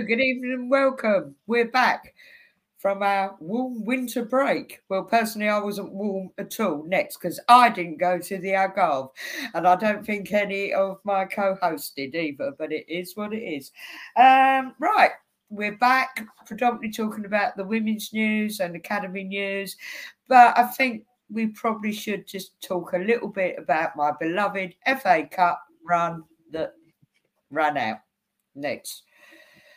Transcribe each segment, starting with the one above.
Good evening and welcome. We're back from our warm winter break. Well, personally, I wasn't warm at all next because I didn't go to the Algarve, and I don't think any of my co hosts did either, but it is what it is. Um, right, we're back predominantly talking about the women's news and academy news, but I think we probably should just talk a little bit about my beloved FA Cup run that ran out next.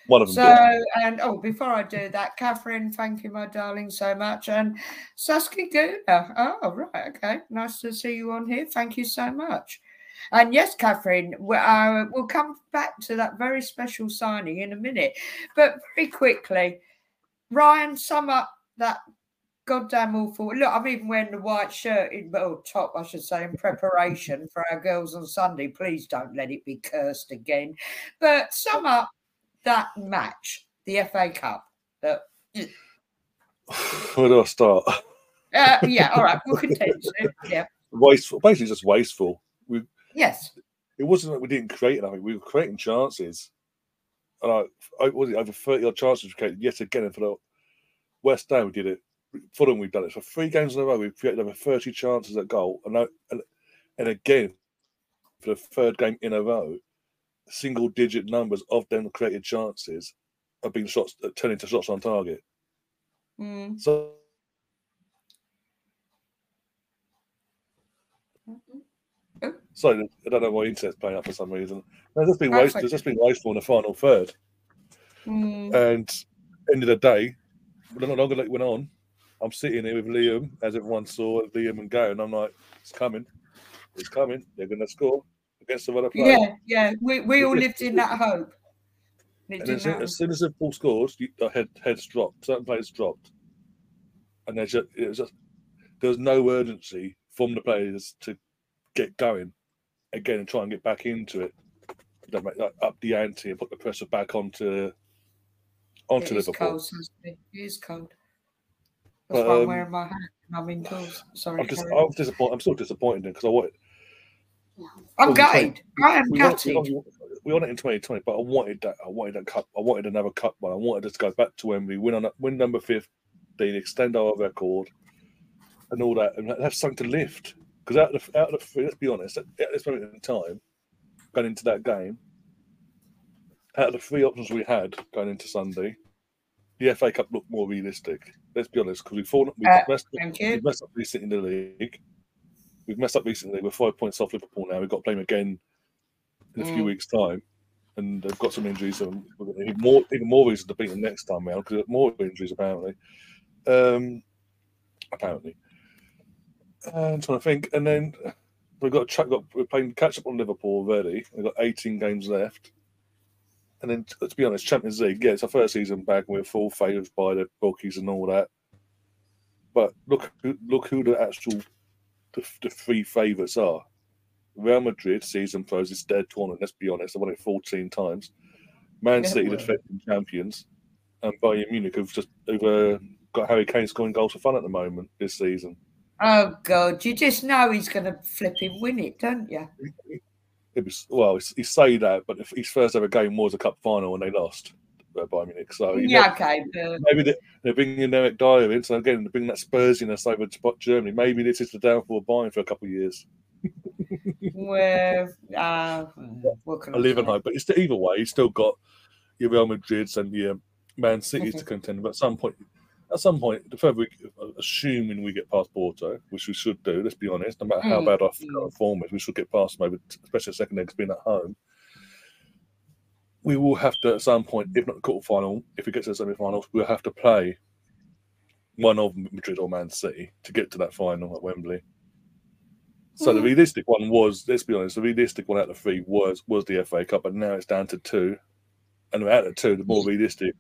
One of them. So, did. and oh, before I do that, Catherine, thank you, my darling, so much. And Saskia Guna. Oh, right. Okay. Nice to see you on here. Thank you so much. And yes, Catherine, uh, we'll come back to that very special signing in a minute. But very quickly, Ryan, sum up that goddamn awful. Look, I'm even wearing the white shirt in, well, top, I should say, in preparation for our girls on Sunday. Please don't let it be cursed again. But sum up that match, the FA Cup. That, Where do I start? uh, yeah, all right, we'll continue. Yeah, Wasteful. Basically, just wasteful. We yes. it wasn't that we didn't create anything. We were creating chances. And I, I was it over 30 odd chances we created yet again. And for the West Ham, we did it. Fulham, we've done it. For three games in a row, we've created over 30 chances at goal. And, I, and, and again, for the third game in a row, single digit numbers of them created chances have been shots, uh, turned into shots on target. Mm. So Sorry, I don't know why internet's playing up for some reason. No, just been wasted. It's just been wasteful in the final third. Mm. And end of the day, the longer that it went on, I'm sitting here with Liam, as everyone saw Liam and Gary, and I'm like, it's coming, it's coming. They're going to score against the other player. Yeah, yeah. We, we all lived in that hope. And as soon, as soon as Liverpool scores, you, the head, heads dropped. Certain players dropped, and there's just, it was just there was no urgency from the players to get going again and try and get back into it. They make, like, up the ante and put the pressure back onto onto It is Liverpool. cold, Saskia. It is cold. That's why I'm um, wearing my hat. and I'm indoors. Sorry. I'm just. I'm disappointed. I'm still disappointed because I wanted. I'm gutted. I am gutted. we, want it in 2020, but I wanted that. I wanted that cup. I wanted another cup But I wanted us to go back to Wembley, win on win number 15, extend our record, and all that, and have something to lift. Because out of the, out of the, let's be honest, at, at this moment in time, going into that game, out of the three options we had going into Sunday, the FA Cup looked more realistic. Let's be honest, because we've fallen, we've Uh, messed, we've messed up recently in the league. We've messed up recently. We're five points off Liverpool now. We've got to play them again in a few Mm. weeks' time, and they've got some injuries. And we're going to need more, even more reason to beat them next time round because more injuries apparently. Um, apparently, Uh, I'm trying to think. And then we've got, ch- got we're playing catch up on Liverpool already. We've got 18 games left. And then, to be honest, Champions League, yeah, it's our first season back, we're full favoured by the bookies and all that. But look, look who the actual the, the three favourites are. Real Madrid, season pros, it's dead tournament. Let's be honest, I've won it 14 times. Man Yeah, City, the defending champions, and Bayern Munich, who've just who've, uh, got Harry Kane scoring goals for fun at the moment this season. Oh God, you just know he's going to flip him win it, don't you? It was well, he say that, but if his first ever game was a cup final and they lost Bayern Munich. So you know, Yeah, okay. Maybe they, they're bringing Eric Dier in, so again, they're bringing that Spursiness over to Germany. Maybe this is the downfall of Bayern for a couple of years. well, uh, what can I live and hope. But it's either way, he's still got your Real Madrids and your Man Mhm. to contend. But at some point, at some point, the further we, assuming we get past Porto, which we should do, let's be honest, no matter how Mm, bad our mm. form is, we should get past them over, especially the second legs being at home. We will have to, at some point, if not the quarterfinal, if we get to the semi finals, we'll have to play one of Madrid or Man City to get to that final at Wembley. So the Mm. realistic one was, let's be honest, the realistic one out of the three was was the FA Cup, but now it's down to two. And out of two, the more realistic,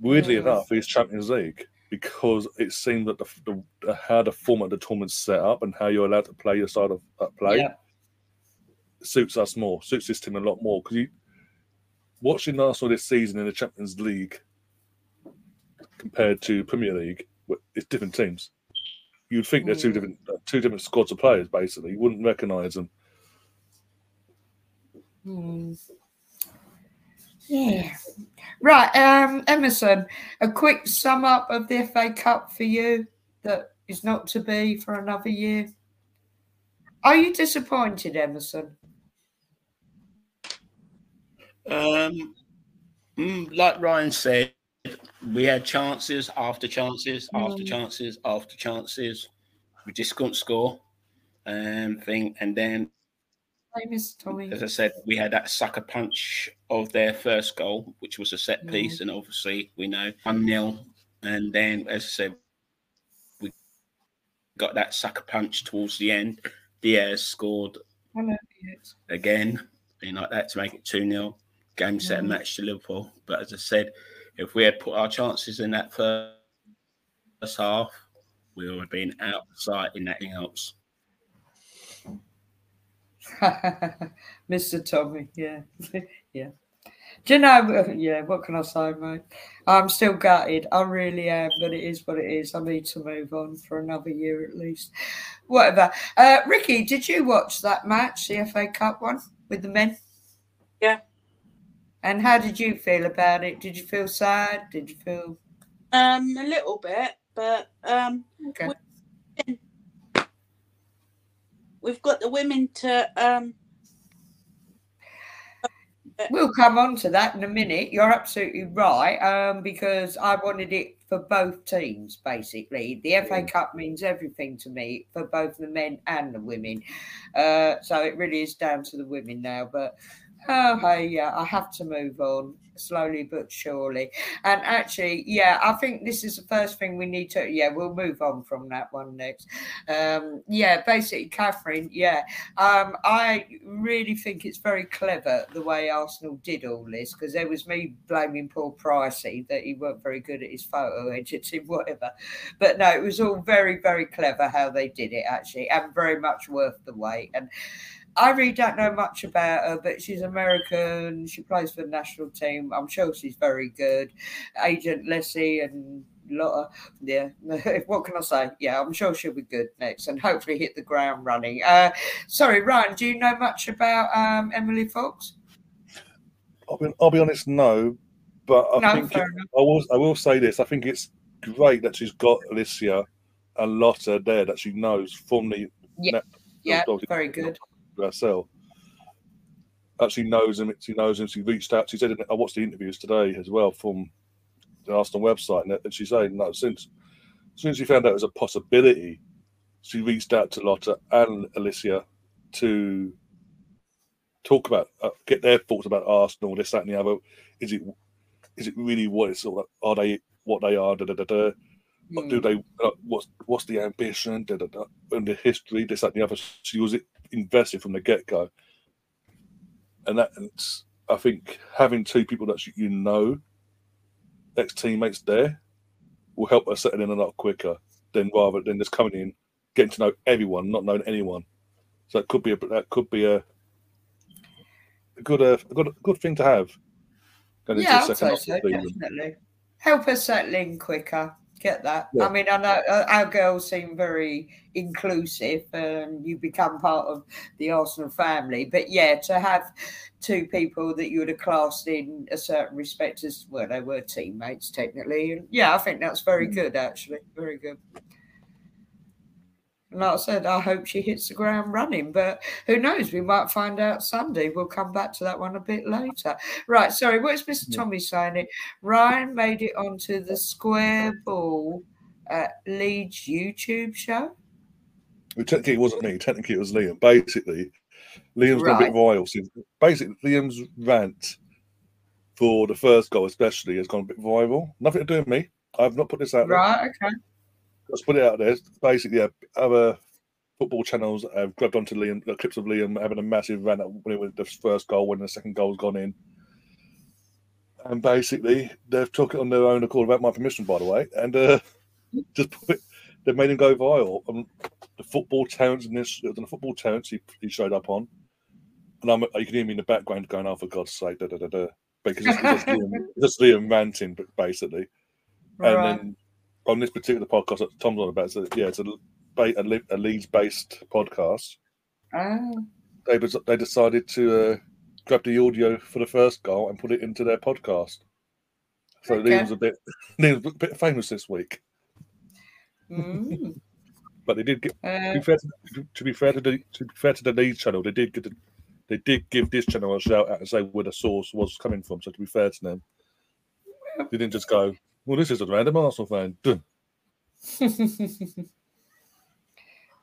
weirdly Mm. enough, is Champions League because it seemed that the, the how the format of the tournament's set up and how you're allowed to play your side of that play Yeah. suits us more, suits this team a lot more. Because you watching Arsenal this season in the Champions League compared to Premier League, it's different teams. You'd think they're two Mm. different uh, two different squads of players. Basically, you wouldn't recognise them. Hmm. Yeah. Right, um, Emerson, a quick sum up of the FA Cup for you that is not to be for another year. Are you disappointed, Emerson? Um, mm, like Ryan said, we had chances after chances after Mm. chances after chances. We just couldn't score. Um, thing, and then Mr. Tommy. as I said, we had that sucker punch of their first goal, which was a set piece, and obviously we know one 0 And then, as I said, we got that sucker punch towards the end. Diaz scored again, being like that to make it 2 0. Game set and Mm. match to Liverpool. But as I said, if we had put our chances in that first half, we would have been out of sight in anything else. Mr. Tommy, yeah, yeah. Do you know? Yeah, what can I say, mate? I'm still gutted. I really am, but it is what it is. I need to move on for another year at least. Whatever. Uh, Ricky, did you watch that match, the FA Cup one with the men? Yeah. And how did you feel about it? Did you feel sad? Did you feel Um, a little bit, but um, okay? we've got the women to um. We'll come on to that in a minute. You're absolutely right, um, because I wanted it for both teams, basically. The FA Cup means everything to me for both the men and the women. Uh, so it really is down to the women now. But oh, hey, yeah, I have to move on slowly but surely. And actually, yeah, I think this is the first thing we need to, yeah, we'll move on from that one next. Um, yeah, basically, Catherine, yeah, um, I really think it's very clever the way Arsenal did all this because there was me blaming Paul Pricey that he weren't very good at his photo editing, whatever. But no, it was all very, very clever how they did it actually, and very much worth the wait. And I really don't know much about her, but she's American. She plays for the national team. I'm sure she's very good. Agent Leslie and lot of yeah. what can I say? Yeah, I'm sure she'll be good next, and hopefully hit the ground running. Uh, sorry, Ryan, do you know much about um, Emily Fox? I'll be, I'll be honest, no. But I No, think it- I will. I will say this. I think it's great that she's got Alessia and Lotta there that she knows from the Yeah, Yeah, very good. Herself. Actually knows him. She knows him. She reached out. She said, I watched the interviews today as well from the Arsenal website, and and she said, no, since as soon as she found out it was a possibility, she reached out to Lotta and Alessia to talk about, uh, get their thoughts about Arsenal, this, that, and the other. Is it, is it really what it's all? Are they what they are? Da, da, da, da. What do Mm. they? Uh, what's what's the ambition? Da, da, da, and the history, this, that, and the other. She was invested from the get go, and that's, I think having two people that you know, ex teammates there, will help us settle in a lot quicker than rather than just coming in, getting to know everyone, not knowing anyone. So that could be a that could be a, a good uh, a good a good thing to have. Going into Yeah, I'd second say so, of the season. definitely. Help us settle in quicker. Get that. Yeah. I mean, I know uh, our girls seem very inclusive, and you become part of the Arsenal family. But yeah, to have two people that you would have classed in a certain respect as well, they were teammates technically. And yeah, I think that's very Mm. good, actually. Very good. And like I said, I hope she hits the ground running, but who knows? We might find out Sunday. We'll come back to that one a bit later. Right, sorry, what's Mr. Yeah. Tommy saying? It Ryan made it onto the Square Ball at Leeds YouTube show. Well, technically, it wasn't me. Technically, it was Liam. Basically, Liam's got a bit viral. See, basically, Liam's rant for the first goal, especially, has gone a bit viral. Nothing to do with me. I've not put this out there. Right, okay. Let's put it out there. Basically, yeah, other football channels have grabbed onto Liam, got clips of Liam having a massive rant when it was the first goal, when the second goal's gone in. And basically, they've took it on their own accord without my permission, by the way, and uh, just put it, they've made him go viral. Um, the football towns in this, it was on the football towns he, he showed up on, and I'm, you can hear me in the background going, "Oh, for God's sake!" Da, da, da, da. Because it's, it's just, Liam, just Liam ranting, but basically. And then on this particular podcast that Tom's on about, so yeah, it's a, a, a Leeds based podcast. Ah, They they decided to uh, grabbed the audio for the first goal and put it into their podcast. So Okay. Liam's a bit Liam's a bit famous this week. Mm. But they did get to Uh, be fair to, to be fair to the to be fair to the lead channel, they did get the, they did give this channel a shout out and say where the source was coming from. So to be fair to them, they didn't just go, "Well, this is a random Arsenal fan."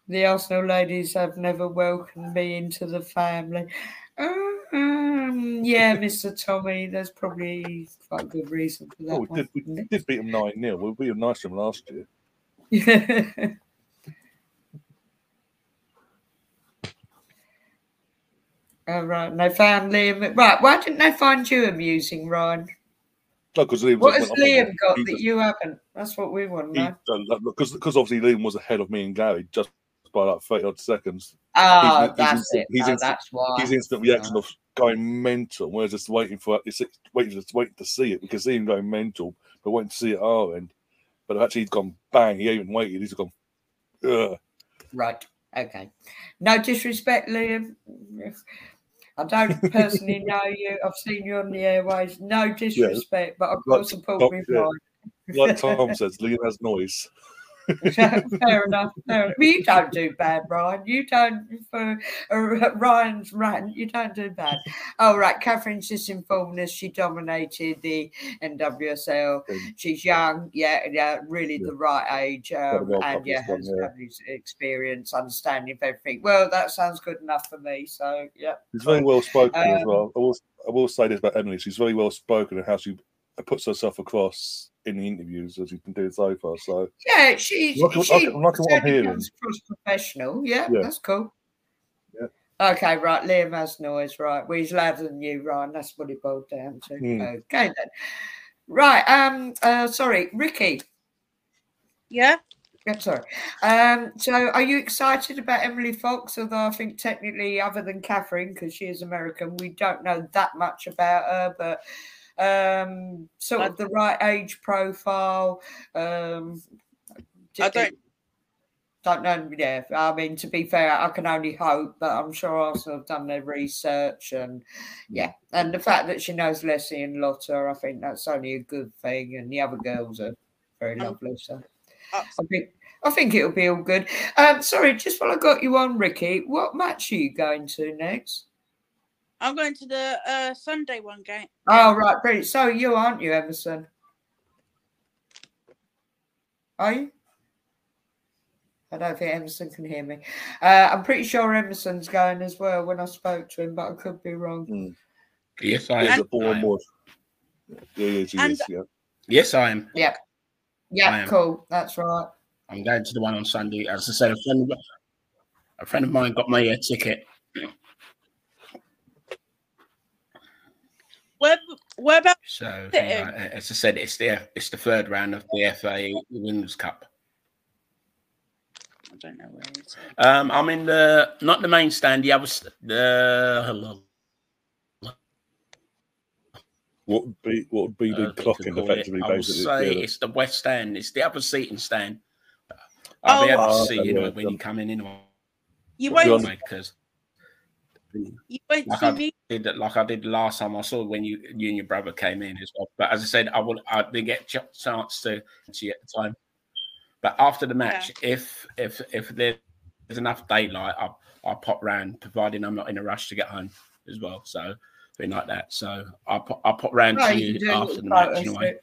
The Arsenal ladies have never welcomed me into the family. Um, yeah, Mr. Tommy, there's probably quite a good reason for that. Oh, we one, did we did beat them nine 0 We beat them nice to them last year. it? Oh, right, and they found Liam. Right, why didn't they find you amusing, Ryan? No, because Liam What has Liam got that just- you haven't? That's what we want because because obviously Liam was ahead of me and Gary just by like thirty odd seconds. Oh, he's- that's he's- it. he's Oh, in- that's why. His instant reaction of going mental, we're just waiting for it's waiting just waiting to see it. because can see him going mental, but waiting to see it at our end. But actually, he's gone bang. He even waited. He's gone. Ugh. Right. Okay. No disrespect, Liam. I don't personally know you. I've seen you on the airways. No disrespect, but of course, support Tom- me, yeah. Like Tom says, Liam has noise. fair enough. Fair enough. You don't do bad, Ryan. You don't for uh, Ryan's rant. You don't do bad. Oh right, Catherine's just informed us she dominated the NWSL. She's young, yeah, yeah, really Yeah. the right age, um, and yeah, has yeah. experience, understanding of everything. Well, that sounds good enough for me. So yeah, She's very well spoken as Um, well. I will, I will say this about Emily: she's very well spoken and how she puts herself across in the interviews as you've been doing so far. So yeah, she Like- like- she like what I'm hearing. comes professional. Yeah, Yeah. that's cool. Yeah. Okay, right. Liam has noise, right? Well, he's louder than you, Ryan. That's what it boiled down to. Hmm. Okay, then. Right. Um. Uh. Sorry, Ricky. Yeah. I'm sorry. Um. So, are you excited about Emily Fox? Although I think technically, other than Catherine, because she is American, we don't know that much about her. But um, sort of the right age profile. Um. I don't. Don't know. Yeah, I mean, to be fair, I can only hope, but I'm sure Arsenal have done their research, and yeah, and the fact that she knows Leslie and Lotta, I think that's only a good thing, and the other girls are very Um, lovely. So Uh, I think I think it'll be all good. Um, sorry, just while I got you on, Ricky, what match are you going to next? I'm going to the uh, Sunday one game. Oh, right, brilliant. So you aren't you, Emerson? Are you? I don't think Emerson can hear me. Uh, I'm pretty sure Emerson's going as well when I spoke to him, but I could be wrong. Yes, I am. a Bournemouth. Yeah, yeah, she And- is. Yeah. Yes, I am. Yeah, I am. cool. That's right. I'm going to the one on Sunday. As I said, a friend, of, a friend of mine got me a ticket. Where where about So, you know, as I said, it's the it's the third round of the FA Women's Cup. I don't know where it's Um, I'm in the not the main stand, the other the hello. What would be what would be uh, the what you clocking call it. effectively? I will Basically, say yeah. it's the west stand. It's the upper seating stand. I'll be Oh. able to Oh, see okay, you know yeah, when yeah. you come in anyway. you Well, won't because you won't Like see me did that like I did the last time I saw when you you and your brother came in as well. But as I said, I will I didn't get a chance to see you at the time. But after the match, if if if there's enough daylight, I'll I'll pop round, providing I'm not in a rush to get home as well. So being like that. So I'll pop, I'll pop round Oh, to you after the match anyway.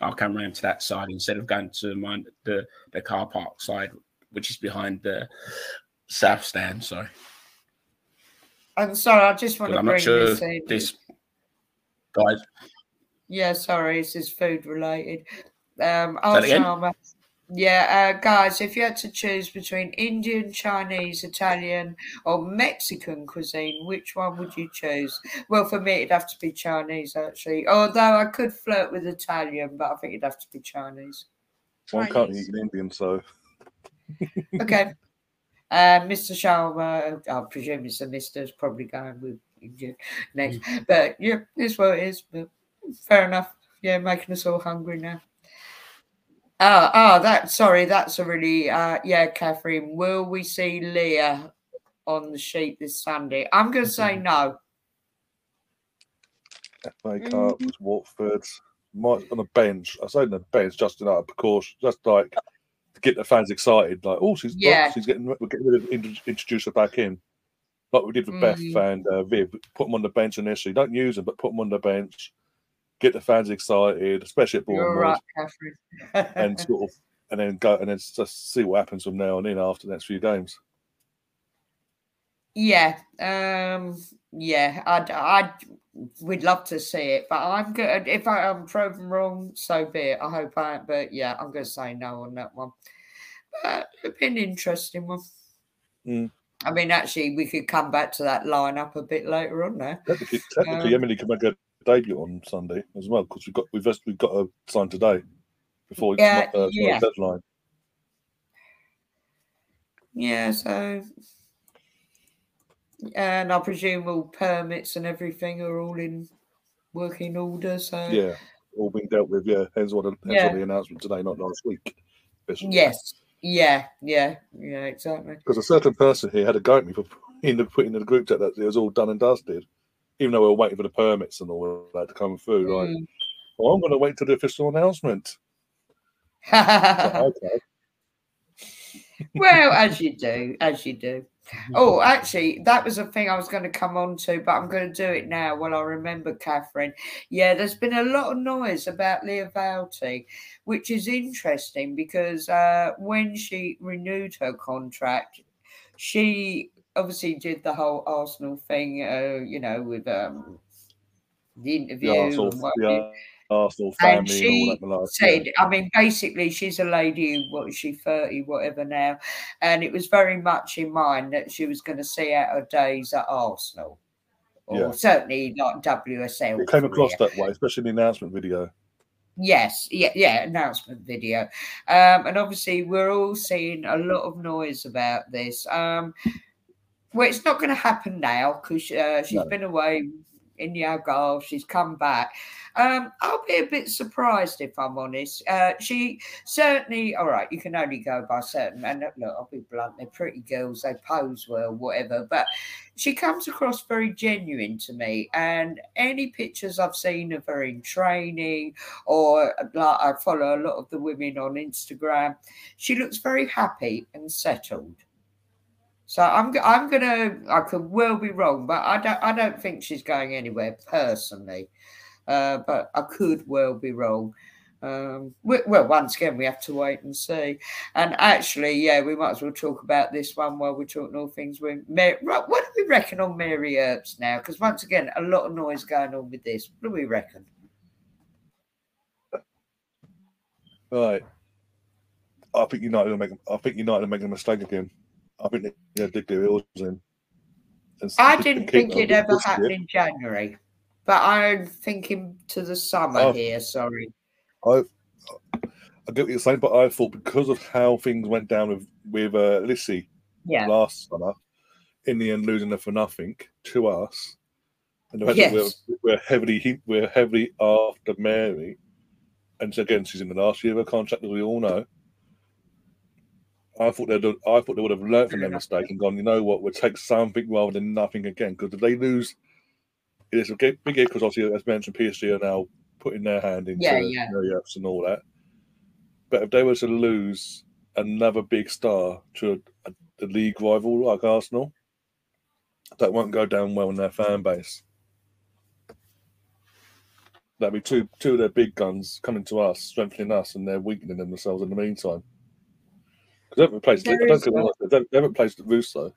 I'll come round to that side instead of going to my the the car park side, which is behind the south stand. Sorry, I'm sorry, I just want because to I'm bring not sure this in. this guys. Yeah, sorry, this is food related. Um, that again? Alzheimer. Yeah, uh, guys, if you had to choose between Indian, Chinese, Italian, or Mexican cuisine, which one would you choose? Well, for me, it'd have to be Chinese, actually. Although I could flirt with Italian, but I think it'd have to be Chinese. One can't eat Indian, so Okay. Uh, Mr. Sharma, I presume it's a Mr. is probably going with Indian next. But yeah, it's what it is. But fair enough. Yeah, making us all hungry now. Oh, oh, that sorry, that's a really uh yeah, Catherine. Will we see Leah on the sheet this Sunday? I'm gonna say no. FA Cup, was Watford. Might on the bench. I say on the bench just in out precaution, just like to get the fans excited. Like, oh, she's Yeah. oh, she's getting we're getting rid of introduce her back in, like we did with Beth Mm. and uh, Viv. Put them on the bench initially. Don't use them, but put them on the bench. Get the fans excited, especially at Bournemouth, right, and sort of and then go and then just see what happens from now on in after the next few games. Yeah, um, yeah, I'd, I'd, we'd love to see it, but I'm good. If I am proven wrong, so be it. I hope I, but yeah, I'm going to say no on that one. But it'd be an interesting one. Mm. I mean, actually, we could come back to that lineup a bit later on there. Technically, technically Um, Emily can make a debut on Sunday as well because we've got we've we've got a sign today before Yeah, uh, yeah. deadline. Yeah, so, and I presume all permits and everything are all in working order. So, Yeah, all been dealt with. Yeah, hence what the, hence Yeah. what the announcement today, not last week. yes, yeah, yeah, yeah, exactly. because a certain person here had a go at me for putting the putting in the group chat that it was all done and dusted, even though we were waiting for the permits and all that to come through. Like, Mm. well, I'm going to wait till the official announcement. Like, okay, well, as you do, as you do. Oh, actually, that was a thing I was going to come on to, but I'm going to do it now while I remember Catherine. Yeah, there's been a lot of noise about Lia Wälti, which is interesting because uh, when she renewed her contract, she obviously did the whole Arsenal thing, uh, you know, with um, the interview. the Arsenal, and what have you. the Arsenal And family and, she all that. said, I mean, basically, she's a lady, what is she, 30, whatever now. And it was very much in mind that she was going to see out her days at Arsenal. Or Yeah. certainly not WSL. It came across that way, especially in the announcement video. Yes, yeah, yeah, announcement video. Um, and obviously, we're all seeing a lot of noise about this. Um, well, it's not going to happen now because uh, she's No. been away in the Algarve. She's come back. Um, I'll be a bit surprised if I'm honest. Uh, she certainly, all right, you can only go by certain, and look, I'll be blunt, they're pretty girls, they pose well, whatever, but she comes across very genuine to me. And any pictures I've seen of her in training, or like I follow a lot of the women on Instagram, she looks very happy and settled. So I'm I'm gonna I could well be wrong, but I don't I don't think she's going anywhere personally. Uh, but I could well be wrong. Um, we, well, once again, we have to wait and see. And actually, yeah, we might as well talk about this one while we're talking all things with Mary. Right, what do we reckon on Mary Earps now? Because once again, a lot of noise going on with this. What do we reckon? Right. I think United will make. I think United will make a mistake again. I think they yeah, dig their heels in. I didn't think them it ever happened in January, but I'm thinking to the summer Oh. here. Sorry. I I get what you're saying, but I thought because of how things went down with with uh, Lissy Yeah. last summer, in the end losing her for nothing to us, and the fact that Yes. we're, we're heavily we're heavily after Mary, and so again she's in the last year of her contract, as we all know. I thought they'd I thought they would have learned from their mistake and gone, you know what, we'll take something rather than nothing again. Because if they lose, it's a big big because obviously as mentioned, PSG are now putting their hand into Yeah, yeah. And all that. But if they were to lose another big star to a, a league rival like Arsenal, that won't go down well in their fan base. That'd be two two of their big guns coming to us, strengthening us, and they're weakening themselves in the meantime. Because they haven't replaced. There I don't think that. they, they haven't replaced Russo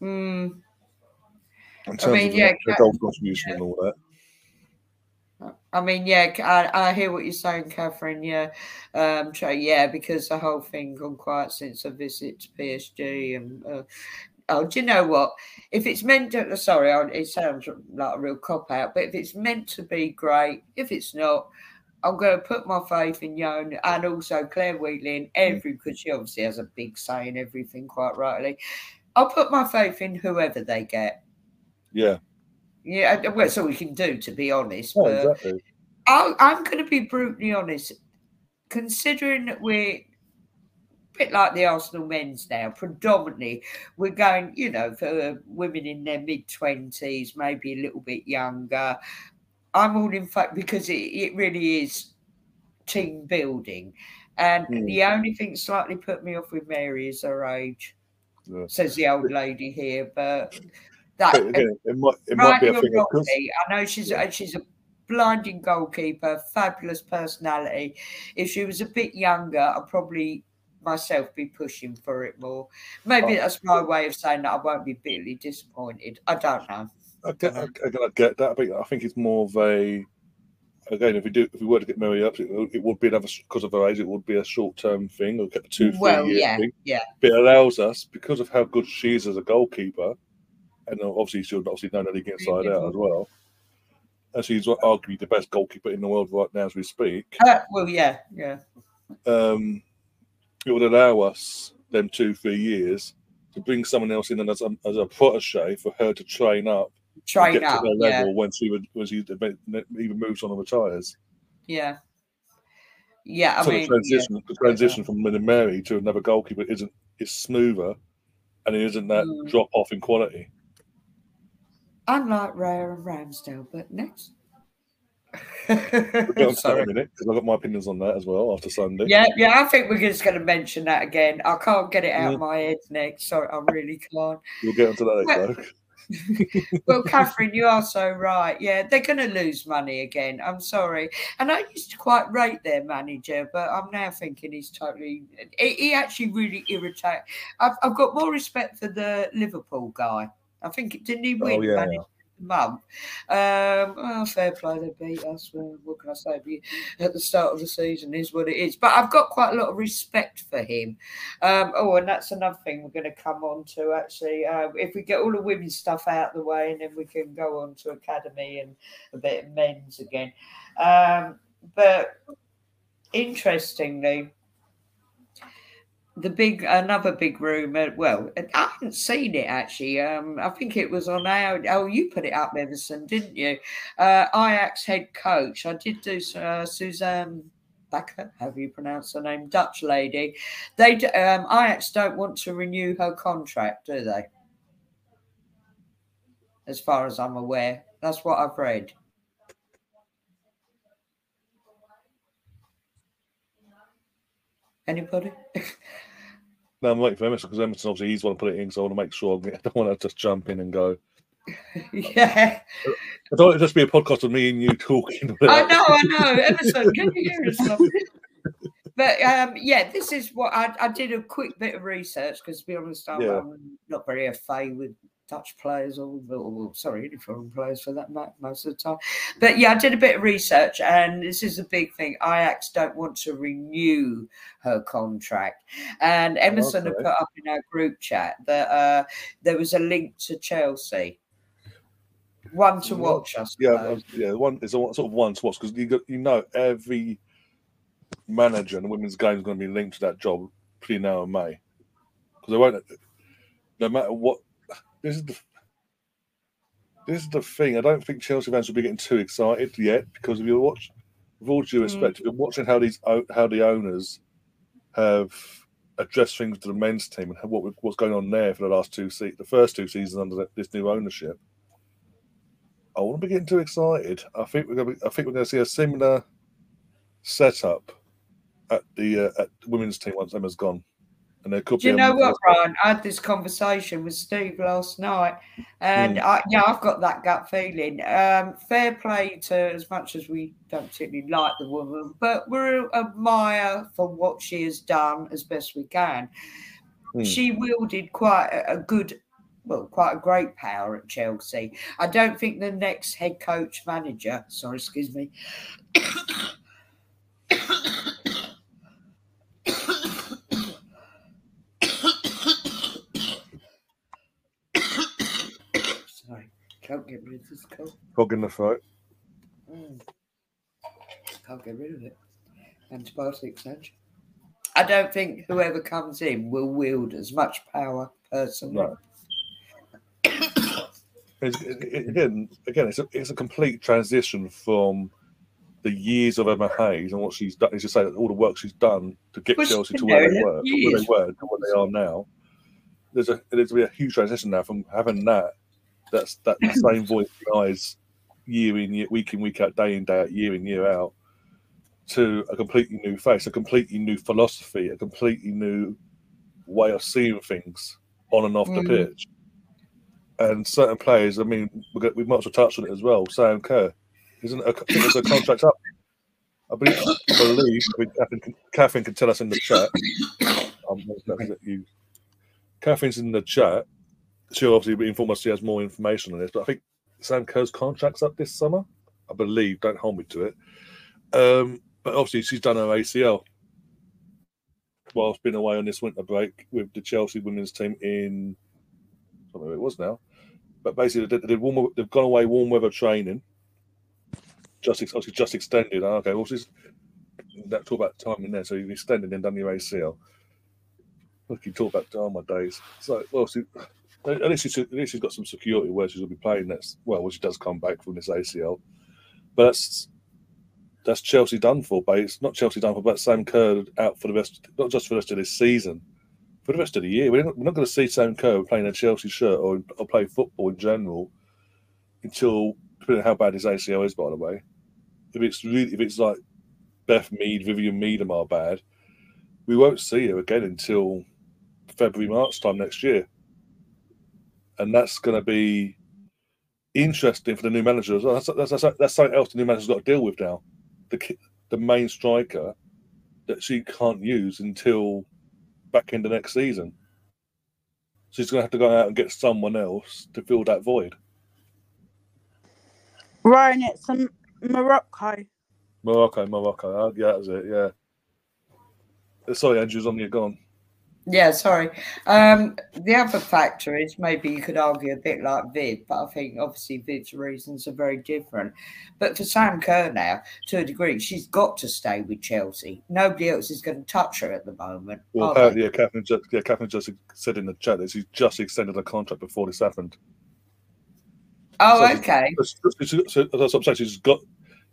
Hmm. in terms mean, of yeah, their Ca- goal contribution and all that. I mean, yeah, c- I, I hear what you're saying, Catherine. Yeah, um, try, yeah, because the whole thing gone quiet since a visit to PSG, and uh, oh, do you know what? If it's meant to, sorry, it sounds like a real cop out, but if it's meant to be great, if it's not, I'm going to put my faith in Yon and also Clare Wheatley and mm. every because she obviously has a big say in everything, quite rightly. I'll put my faith in whoever they get. Yeah, Yeah, well, that's all we can do, to be honest. oh, but exactly. I, I'm going to be brutally honest. Considering that we're a bit like the Arsenal men's now. Predominantly, we're going, you know, for women in their mid twenties, maybe a little bit younger. I'm all in fact because it, it really is team building. And Mm. the only thing slightly put me off with Mary is her age, Yeah. says the old lady here. But that again, it might it might be a thing Pete. I know she's a, she's a blinding goalkeeper, fabulous personality. If she was a bit younger, I'd probably myself be pushing for it more. Maybe Oh. that's my way of saying that I won't be bitterly disappointed. I don't know. I get, I, I get that, but I think it's more of a again. If we do, if we were to get Mary up, it, it would be another because of her age. It would be a short term thing, or get the two, three well, year yeah, thing. yeah, But it allows us because of how good she is as a goalkeeper, and obviously she'll obviously know the league inside out as well. And she's arguably the best goalkeeper in the world right now as we speak. Uh, well, yeah, yeah, um, it would allow us them two, three years to bring someone else in and as a, as a protege for her to train up, train get up, to yeah, level when she would when she even moves on and retires. yeah, yeah. I so mean, the transition, the transition from Min and Mary to another goalkeeper isn't is smoother, and it isn't that Mm. drop off in quality. yeah. unlike Raya and Ramsdale, but next. We'll on to that in Sorry. a minute because I've got my opinions on that as well after Sunday. Yeah, yeah, I think we're just going to mention that again. I can't get it out Yeah. of my head next. Sorry, I really can't. We'll get onto that later. Well, Catherine, you are so right. Yeah, they're going to lose money again. I'm sorry. And I used to quite rate their manager, but I'm now thinking he's totally. He, he actually really irritates. I've, I've got more respect for the Liverpool guy. I think didn't he oh, win? Oh, yeah. Month? Um, well, fair play, they beat us. Well, what can I say? At the start of the season is what it is. But I've got quite a lot of respect for him. Um, oh, and that's another thing we're going to come on to actually. Uh, if we get all the women's stuff out of the way, and then we can go on to academy and a bit of men's again. Um, but interestingly, the big another big rumor. Well, I haven't seen it actually. Um, I think it was on our. Oh, you put it up, Emerson, didn't you? Uh, Ajax head coach. I did do uh, Suzanne. However you pronounce her name, Dutch lady. They um, Ajax don't want to renew her contract, do they? As far as I'm aware, that's what I've read. Anybody? No, I'm waiting for Emerson because Emerson obviously he's one to put it in, so I want to make sure I don't want to just jump in and go. yeah, I don't want it just be a podcast of me and you talking. I know, I know. Emerson, can you hear us? But um, yeah, this is what I, I did a quick bit of research because, to be honest, I'm, Yeah. I'm not very au with Dutch players or, or, or sorry, any foreign players for that matter, most of the time. But yeah, I did a bit of research, and this is a big thing. Ajax don't want to renew her contract, and Emerson had put up in our group chat that uh, there was a link to Chelsea. One to watch us. Yeah, I was- yeah. One it's a sort of one to watch because you got you know every manager in the women's game is going to be linked to that job pretty now and May because they won't. No matter what, this is the this is the thing. I don't think Chelsea fans will be getting too excited yet because if you watch, with all due Mm. respect, if you're watching how these how the owners have addressed things to the men's team and what what's going on there for the last two se- the first two seasons under this new ownership. I wouldn't be getting too excited. I think we're going to. Be, I think we're going to see a similar setup at the uh, at the women's team once Emma's gone, and there could Do you know what, Brian? I had this conversation with Steve last night, and I, yeah, I've got that gut feeling. Um, fair play to as much as we don't particularly like the woman, but we're admire for what she has done as best we can. Hmm. She wielded quite a, a good, well, quite a great power at Chelsea. I don't think the next head coach manager, sorry, excuse me. Sorry, can't get rid of this cold. Frog in the throat. Mm. Can't get rid of it. Antibiotics, actually. I don't think whoever comes in will wield as much power personally. No. It's, it, it- again, again, it's a, it's a complete transition from the years of Emma Hayes and what she's done. Is to say all the work she's done to get Well, Chelsea to where they in were, where they were, to where they are now. There's a there's be a huge transition now from having that that's that same voice eyes year in year, week in week out, day in day out, year in year out, to a completely new face, a completely new philosophy, a completely new way of seeing things on and off the Mm. pitch. And certain players, I mean, we're go- we might as well touch on it as well. Sam Kerr, isn't? A, a contract up. I believe, I believe I mean, Catherine, can, Catherine can tell us in the chat. Um, that's it, you. Catherine's in the chat. She'll obviously informed once she has more information on this. But I think Sam Kerr's contract's up this summer. I believe. Don't hold me to it. Um, but obviously, she's done her ACL whilst being away on this winter break with the Chelsea women's team in. I don't know where it was now. But basically, they did warm, they've gone away warm weather training. Just obviously just extended. Oh, Okay, well, she's that talk about timing there. So you've extended and done your ACL. Look, you talk about oh my days. So well, she, at least she's at least she's got some security where to be playing next. Well, when she does come back from this ACL, but that's that's Chelsea done for. But not Chelsea done for. But Sam Kerr out for the rest, not just for the rest of this season, for the rest of the year. We're not, not going to see Sam Kerr playing a Chelsea shirt or, or play football in general until depending on how bad his ACL is. By the way, if it's really if it's like Beth Mead, Vivianne Miedema are bad, we won't see her again until February, March time next year. And that's going to be interesting for the new manager as well. That's, that's, that's, that's something else the new manager's got to deal with now. The, the main striker that she can't use until back in the next season. So she's going to have to go out and get someone else to fill that void. Ryan, it's um, Morocco. Morocco, Morocco. Oh, yeah, that's it. Yeah. Sorry, Andrew's on you. Gone. Yeah, sorry. Um, the other factor is maybe you could argue a bit like Viv, but I think obviously Viv's reasons are very different. But for Sam Kerr now, to a degree, she's got to stay with Chelsea. Nobody else is going to touch her at the moment. Well, apparently, yeah, Catherine, just, yeah, Catherine just said in the chat that she's just extended her contract before this happened. Oh, so- okay. So, so, so I'm saying. She's got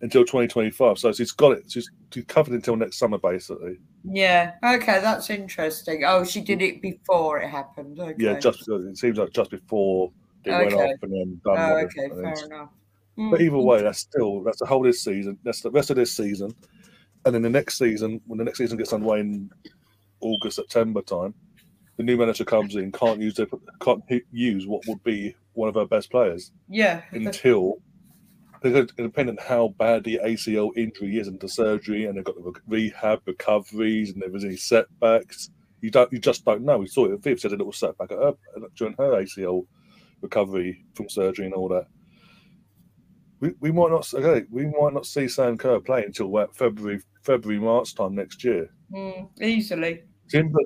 until 2025, so she's got it. She's, she's covered until next summer, basically. Yeah. Okay, that's interesting. Oh, she did it before it happened. Okay. Yeah, just because it seems like just before it went Okay. off and then done. Oh, okay, fair enough. But either hmm. way, that's still that's the whole this season. That's the rest of this season, and then the next season, when the next season gets underway in August September time, the new manager comes in, can't use their, can't use what would be one of her best players yeah. until because depending on how bad the ACL injury is and the surgery, and they've got the rehab recoveries, and there was any setbacks. You don't, you just don't know. We saw it. Viv said a little setback at her, during her ACL recovery from surgery and all that. We, we might not okay, we might not see Sam Kerr play until what, February February March time next year. Mm, easily. Timber,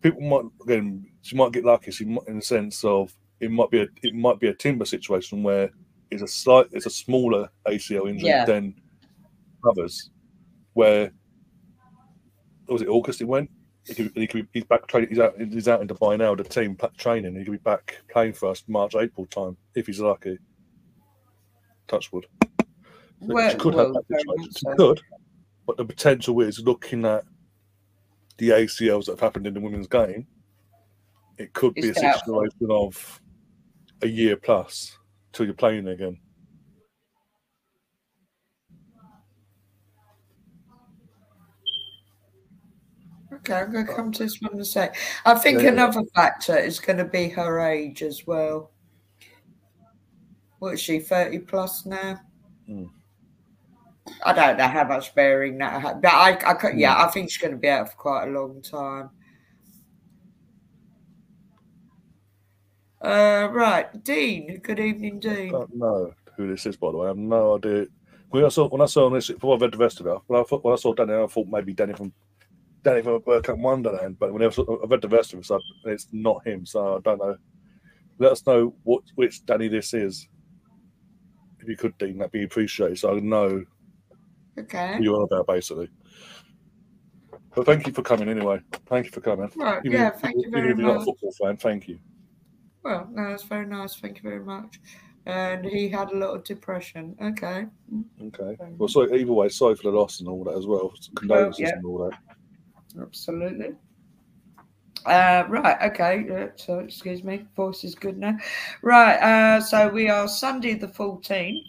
people might again she might get lucky. She might, in the sense of it might be a it might be a timber situation where it's a slight it's a smaller ACL injury Yeah. than others. Where was it August? He went. He could, he could, he's back training. He's out. He's out in Dubai now. The team training. He could be back playing for us March April time if he's lucky. Touchwood. Well, could well, have that situation. so. could, but the potential is looking at the ACLs that have happened in the women's game. It could be a It's situation of a year plus till you're playing again. Okay, I'm going to come to this one in a sec. I think Yeah. another factor is going to be her age as well. What is she, 30 plus now? Hmm. I don't know how much bearing that had, but I, I could, yeah, Hmm. I think she's going to be out for quite a long time. Uh, right, Dean. Good evening, Dean. I don't know who this is, by the way. I have no idea. When I saw when I saw this before I read the rest of it, when I thought when I saw Danny, I thought maybe Danny from Danny from Burkham Wonderland. But when I, saw, I read the rest of it, so it's not him. So I don't know. Let us know what which Danny this is. If you could, Dean, that'd be appreciated. So I know Okay. who you're on about, basically. But thank you for coming anyway. Thank you for coming. Right, Even yeah, thank you even very if you're not a much. football fan, thank you. Well, no, that's very nice. Thank you very much. and he had a lot of depression. Okay. Okay. Well, so either way, sorry for the loss and all that as well. Condolences yeah. and all that. Absolutely. Uh, right, okay. So, excuse me, voice is good now. Right, uh, so we are Sunday the 14th,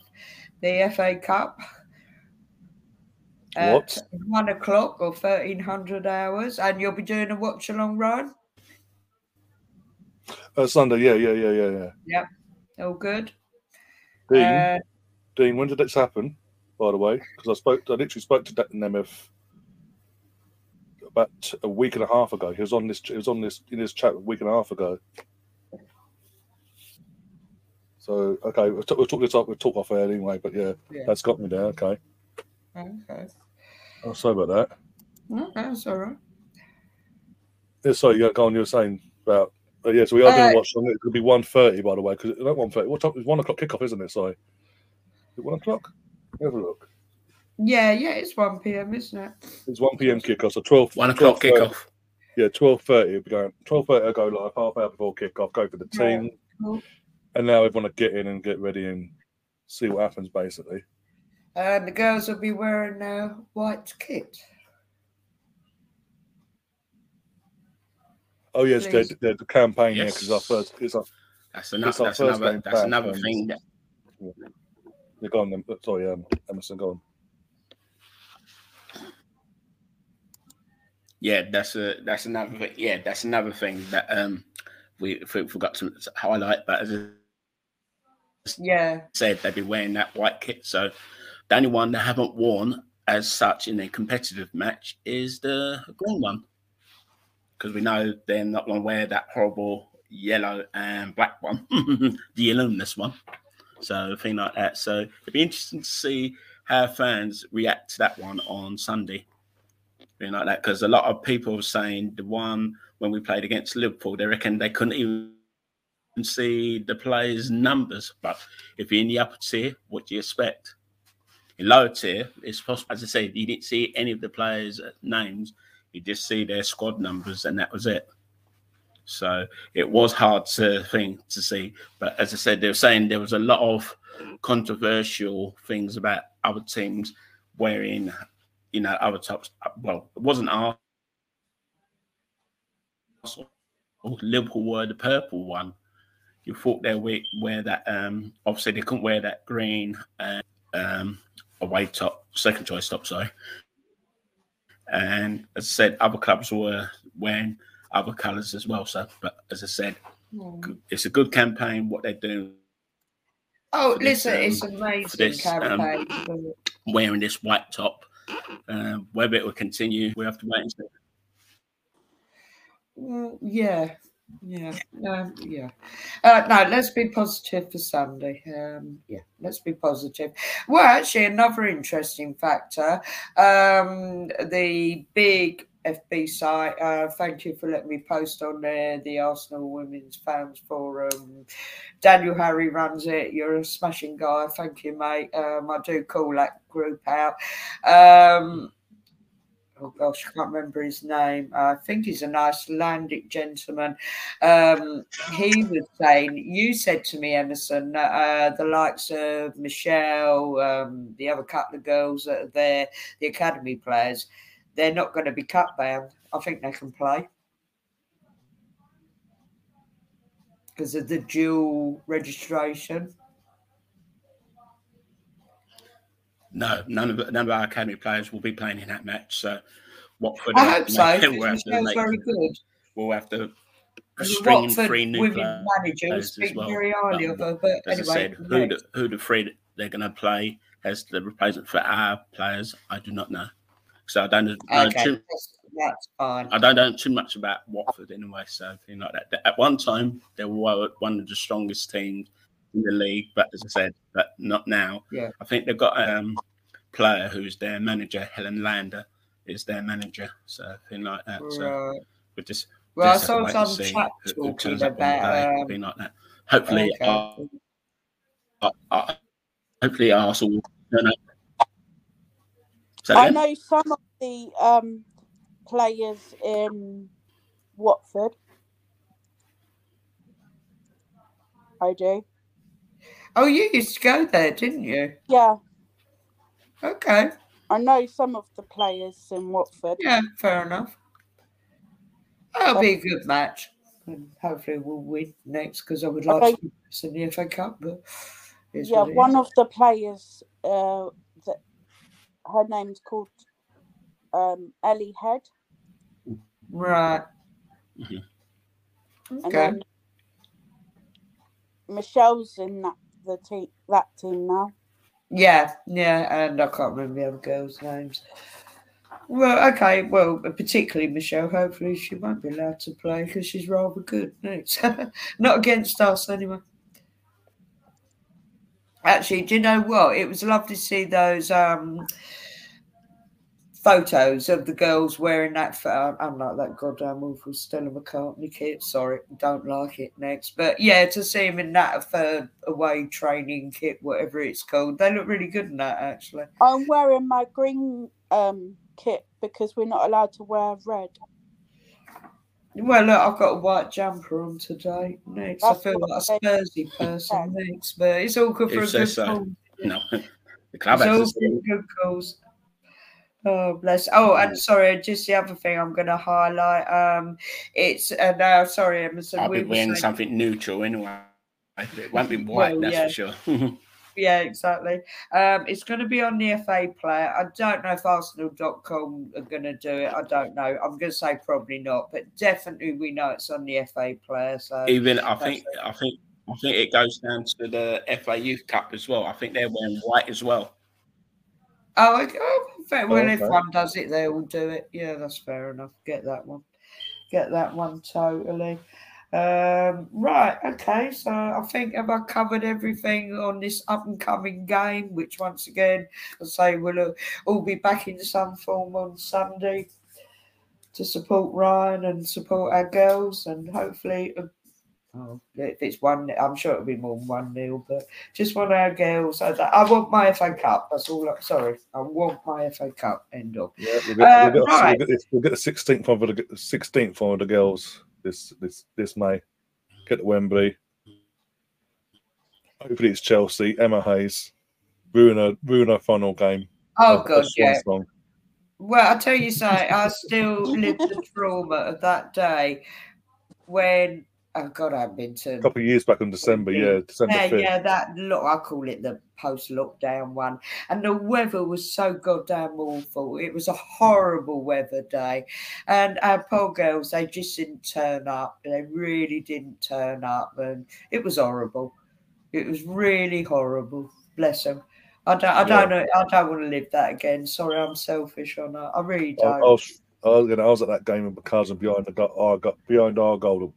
the FA Cup. At What? one o'clock or 1300 hours, and you'll be doing a watch along, Ryan? Uh, Sunday, yeah, yeah, yeah, yeah, yeah. Yeah. All good. Dean, Uh, Dean, when did this happen? By the way, because I spoke, I literally spoke to Dan Nemeth about a week and a half ago. He was on this, he was on this in this chat a week and a half ago. So okay, we'll talk, we'll talk this up. We'll talk off air anyway. But yeah, Yeah. that's got me there. Okay, okay. oh, sorry about that. No, that's all right. Yeah, sorry, go on. You were saying about. Uh, yeah, so we are going Uh, to watch. It could be one thirty, by the way, because it's not one thirty. What time? It's one o'clock kickoff, isn't it? Sorry, is it one o'clock? Have a look. Yeah, yeah, it's 1 p.m., isn't it? It's one p.m. kickoff, so twelve. One o'clock 12:30. kickoff. Yeah, twelve thirty. We'll be going. Twelve thirty. I go live half hour before kickoff. Go for the Yeah, team, cool. and now we everyone to get in and get ready and see what happens. Basically, And the girls will be wearing their white kit. Oh yes, yeah, Please. the, the campaign. Yeah, Yes. because our first. It's our. That's another. It's our That's first another. That's another thing. That, Yeah, go on. Then. Sorry, um, Emerson. Go on. yeah, that's a. That's another. thing- Yeah, that's another thing that um we f- forgot to highlight. But as I Yeah, said, they'd be wearing that white kit. So the only one they haven't worn as such in a competitive match is the green one, because we know they're not going to wear that horrible yellow and black one, the illuminous one. So thing like that. So it'd be interesting to see how fans react to that one on Sunday. Thing like that, because a lot of people were saying the one when we played against Liverpool, they reckon they couldn't even see the players' numbers. But if you're in the upper tier, what do you expect? In lower tier, it's possible. As I said, you didn't see any of the players' names. You just see their squad numbers, and that was it. So it was hard to thing to see. But as I said, they were saying there was a lot of controversial things about other teams wearing, you know, other tops. Well, it wasn't our Liverpool wore the purple one. You thought they would wear that. Um, obviously, they couldn't wear that green uh, um, away top, second choice top. Sorry. And as I said, other clubs were wearing other colours as well. So, but as I said, it's a good campaign. What they're doing, Oh, for this, listen, it's um, amazing this, um, campaign. wearing this white top. Um, whether it will continue, we have to wait and see. Mm, yeah, yeah, um, yeah. Uh, no, let's be positive for Sunday. Um, yeah, let's be positive. Well, actually, another interesting factor um, the big FB site. Uh, thank you for letting me post on there the Arsenal Women's Fans Forum. Daniel Harry runs it. You're a smashing guy. Thank you, mate. Um, I do call that group out. Oh gosh, I can't remember his name. I think he's an Icelandic gentleman. Um, he was saying, you said to me, Emerson, uh, the likes of Michelle, um, the other couple of girls that are there, the academy players, they're not going to be cut bound. I think they can play. Because of the dual registration. No, none of none of our academy players will be playing in that match. So, Watford, I hope so. We'll to, make- very good. we'll have to in three new women manager players as speak well. very highly of her. But As anyway, I said, who the, who the three they're going to play as the replacement for our players, I do not know. So I don't know okay, too, that's, that's fine. I don't know too much about Watford anyway. So thing like that. At one time, they were one of the strongest teams in the league, but as I said, but not now. Yeah. I think they've got um, player who's their manager, Helen Lander, is their manager. So thing like that. So Right. we just Well, I just have to saw some see chat who- who talking turns up on the about. day, Um, thing like that. Hopefully, okay. uh, uh, uh, hopefully Arsenal will turn up. So I know some of the um, players in Watford. I do. Oh, you used to go there, didn't you? Yeah, Okay. I know some of the players in Watford. Yeah, fair enough. That'll be a good match. And hopefully we'll win next because I would like Okay. to be in the FA Cup, but it's Yeah, one is. of the players, uh, that her name's called um, Ellie Head, right. Mhm. Okay. Michelle's in that the team that team now. Yeah, yeah, and I can't remember the other girls' names. Well, okay, well, particularly Michelle. Hopefully, she won't be allowed to play because she's rather good. Not against us anyway. Actually, do you know what? It was lovely to see those um, photos of the girls wearing that. pho- I'm like that goddamn awful Stella McCartney kit. Sorry, don't like it. Next, but yeah, to see them in that third away training kit, whatever it's called, they look really good in that. Actually, I'm wearing my green um, kit because we're not allowed to wear red. well, look, I've got a white jumper on today. Next, I feel like a Spursy person. Next, but it's all good for Who a says good so? cause. No, the club It's all has for good cause. Oh bless! Oh, and sorry, just the other thing I'm going to highlight. Um, it's uh, no, sorry, Emerson. I'll we be wearing saying- something neutral anyway. It won't be white, Well, that's yeah. for sure. Yeah, exactly. Um, it's going to be on the FA player. I don't know if Arsenal.com are going to do it. I don't know. I'm going to say probably not, but definitely we know it's on the FA player. So Even I think I think I think it goes down to the FA Youth Cup as well. I think they're wearing white as well. Oh, okay. oh fair. well, if one does it, they will do it. Yeah, that's fair enough. Get that one. Get that one totally. Um, right, okay. So I think have I covered everything on this up and coming game, which once again, I say we'll uh, all be back in some form on Sunday to support Ryan and support our girls, and hopefully, uh, oh, if it's one, I'm sure it'll be more than one nil, but just want our girls. I, I want my FA Cup. That's all. I, sorry, I want my FA Cup. End of. Yeah, we'll get, Uh, right. get, the sixteenth one for the sixteenth one of the girls this this this May. Get to Wembley. Hopefully it's Chelsea. Emma Hayes. Ruin her ruin her final game. Oh God, yeah. song. Well, I tell you something, I still live the trauma of that day when oh God, I've been to A couple of years back in December, yeah, December yeah, fifth. yeah, that look, I call it the post-lockdown one, and the weather was so goddamn awful. It was a horrible weather day, and our poor girls, they just didn't turn up. They really didn't turn up, and it was horrible. It was really horrible. Bless them. I don't, I don't know. I don't want to live that again. Sorry, I'm selfish on that. I really I, I don't. was, I was, you know, I was at that game with my cousin behind the go- oh, our go- behind our goal.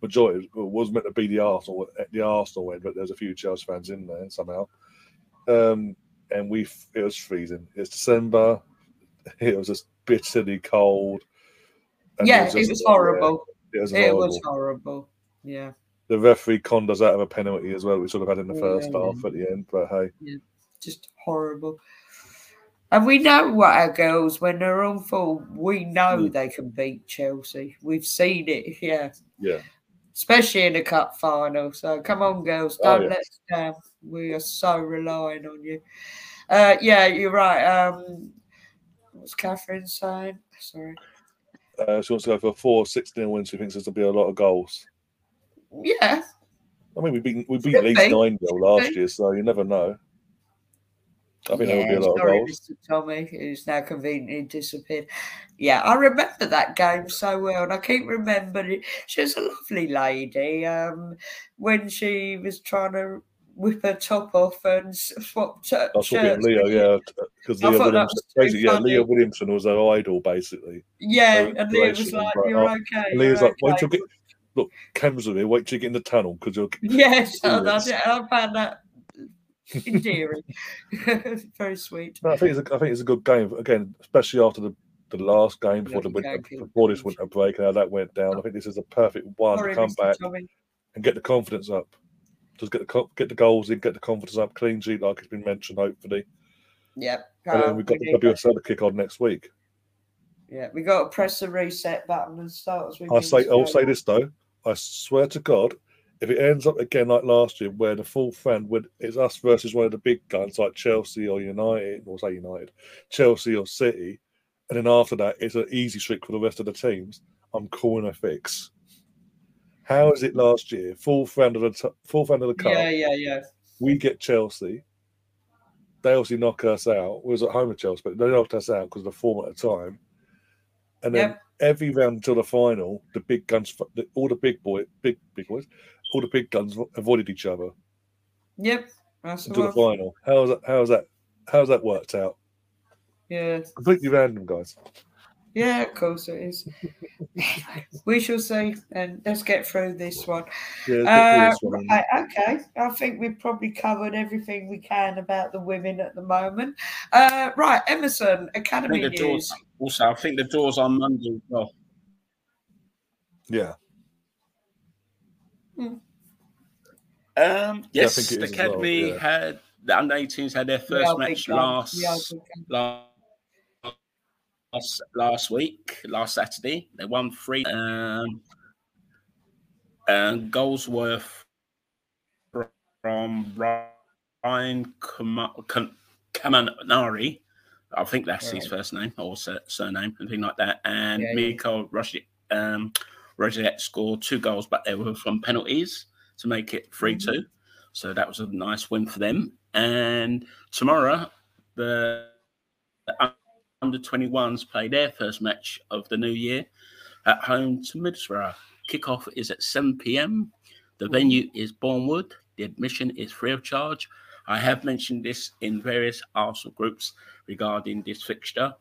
Majority was meant to be the Arsenal, at the Arsenal end, but there's a few Chelsea fans in there somehow. Um, and we, it was freezing. It's December. It was just bitterly cold. and yeah, just- it was yeah, horrible. it was It horrible. was horrible. Yeah. The referee conned us out of a penalty as well. which We sort of had in the first yeah. half at the end, but hey, just horrible. And we know what our girls, when they're on full, we know Mm. they can beat Chelsea. We've seen it, yeah, yeah, especially in the cup final. So come on, girls, Oh, don't yes. let us down. We are so relying on you. Uh, yeah, you're right. Um, what's Catherine saying? Sorry. uh, she wants to go for a four six nil win. She thinks there's to be a lot of goals. Yeah, I mean, we beat we beat Leeds be. nine 0 last year, so you never know. I think there will be a Yeah, lot of sorry, goals. Mr. Tommy, who's now conveniently disappeared. Yeah, I remember that game so well, and I keep remembering. She was a lovely lady. Um, when she was trying to whip her top off and s- swap t- I was talking shirts. Leah, yeah, because Leah Williamson, basically, yeah. Leah Williamson was her idol, basically. yeah, her and Leah was like, "You're uh, okay." Leah's like, wait okay." till you get look, Cam's with me. Wait till you get in the tunnel because you're. Yes, and I, Yes. did- I found that endearing. Very sweet. No, I think it's a, I think it's a good game again, especially after the, the last game before the winter game, before this winter break and how that went down. I think this is a perfect one Sorry, to come Mr. back Tommy. and get the confidence up. Just get the get the goals in, get the confidence up, clean sheet like it's been mentioned, hopefully. yeah. And then we've got we the need that. WSL to kick on next week. Yeah, we got to press the reset button and start as we. I'll say I'll say this though. I swear to God, if it ends up again like last year, where the fourth round when it's us versus one of the big guns like Chelsea or United, or say United, Chelsea or City, and then after that it's an easy streak for the rest of the teams, I'm calling a fix. How is it last year? Fourth round of the t- fourth round of the cup. Yeah, yeah, yeah. We get Chelsea. They obviously knock us out. We was at home with Chelsea, but they knocked us out because of the form at the time. And then Yep. every round until the final, the big guns, the, all the big boy, big big boys, all the big guns avoided each other Yep. That's the until the one. final. How's that? How's that? How's that worked out? Yeah. Completely random, guys. Yeah, of course it is. We shall see, and let's get through this one. Yeah, Uh, let's get through this one. right, okay, I think we've probably covered everything we can about the women at the moment. Uh, right, Emerson Academy think the news. doors. Also, I think the doors on Monday. as Well, yeah, um, yes, think the is as well, academy yeah. had the under 18s had their first are match last we are big guns. last last last week, last Saturday. They won three. Um, and Goldsworth from Ryan Kama- Kamanari. I think that's his first name or surname, anything like that. And Yeah, yeah. Miko Roger, um, Roger scored two goals, but they were from penalties to make it 3 2. Mm-hmm. So that was a nice win for them. And tomorrow, the the under 21s play their first match of the new year at home to Middlesbrough. Kickoff is at 7 p.m. The venue is Borehamwood. The admission is free of charge. I have mentioned this in various Arsenal groups regarding this fixture.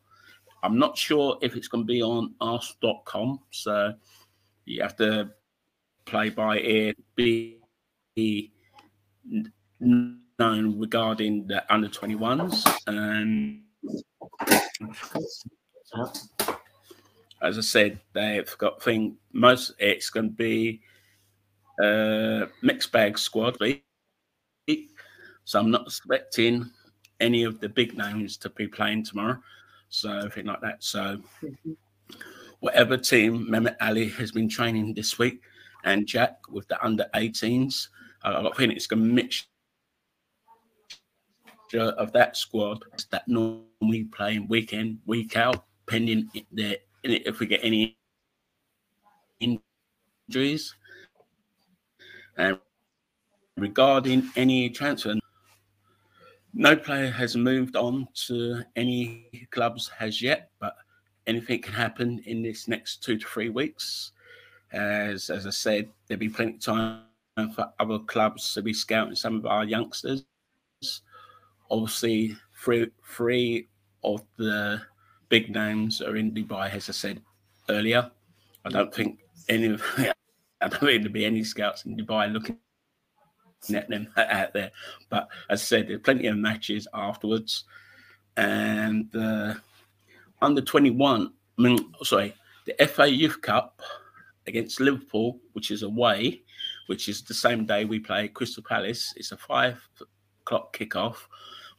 I'm not sure if it's going to be on arsenal.com, so you have to play by ear, be known regarding the under 21s. And as I said, they've got thing most. It's going to be a mixed bag squad, so I'm not expecting any of the big names to be playing tomorrow. So anything like that. So mm-hmm. Whatever team Mehmet Ali has been training this week, and Jack with the under 18s, I uh, I think it's going to mix of that squad that normally playing week in, week out, pending if we get any injuries. And regarding any transfer, no player has moved on to any clubs as yet, but anything can happen in this next two to three weeks. As as I said, there'll be plenty of time for other clubs to be scouting some of our youngsters obviously three three of the big names are in Dubai, as I said earlier. I don't think any of I don't think there'll be any scouts in Dubai looking at them out there. But as I said, there's plenty of matches afterwards. And uh, under 21, I mean, sorry, the FA Youth Cup against Liverpool, which is away, which is the same day we play Crystal Palace. It's a five o'clock kickoff.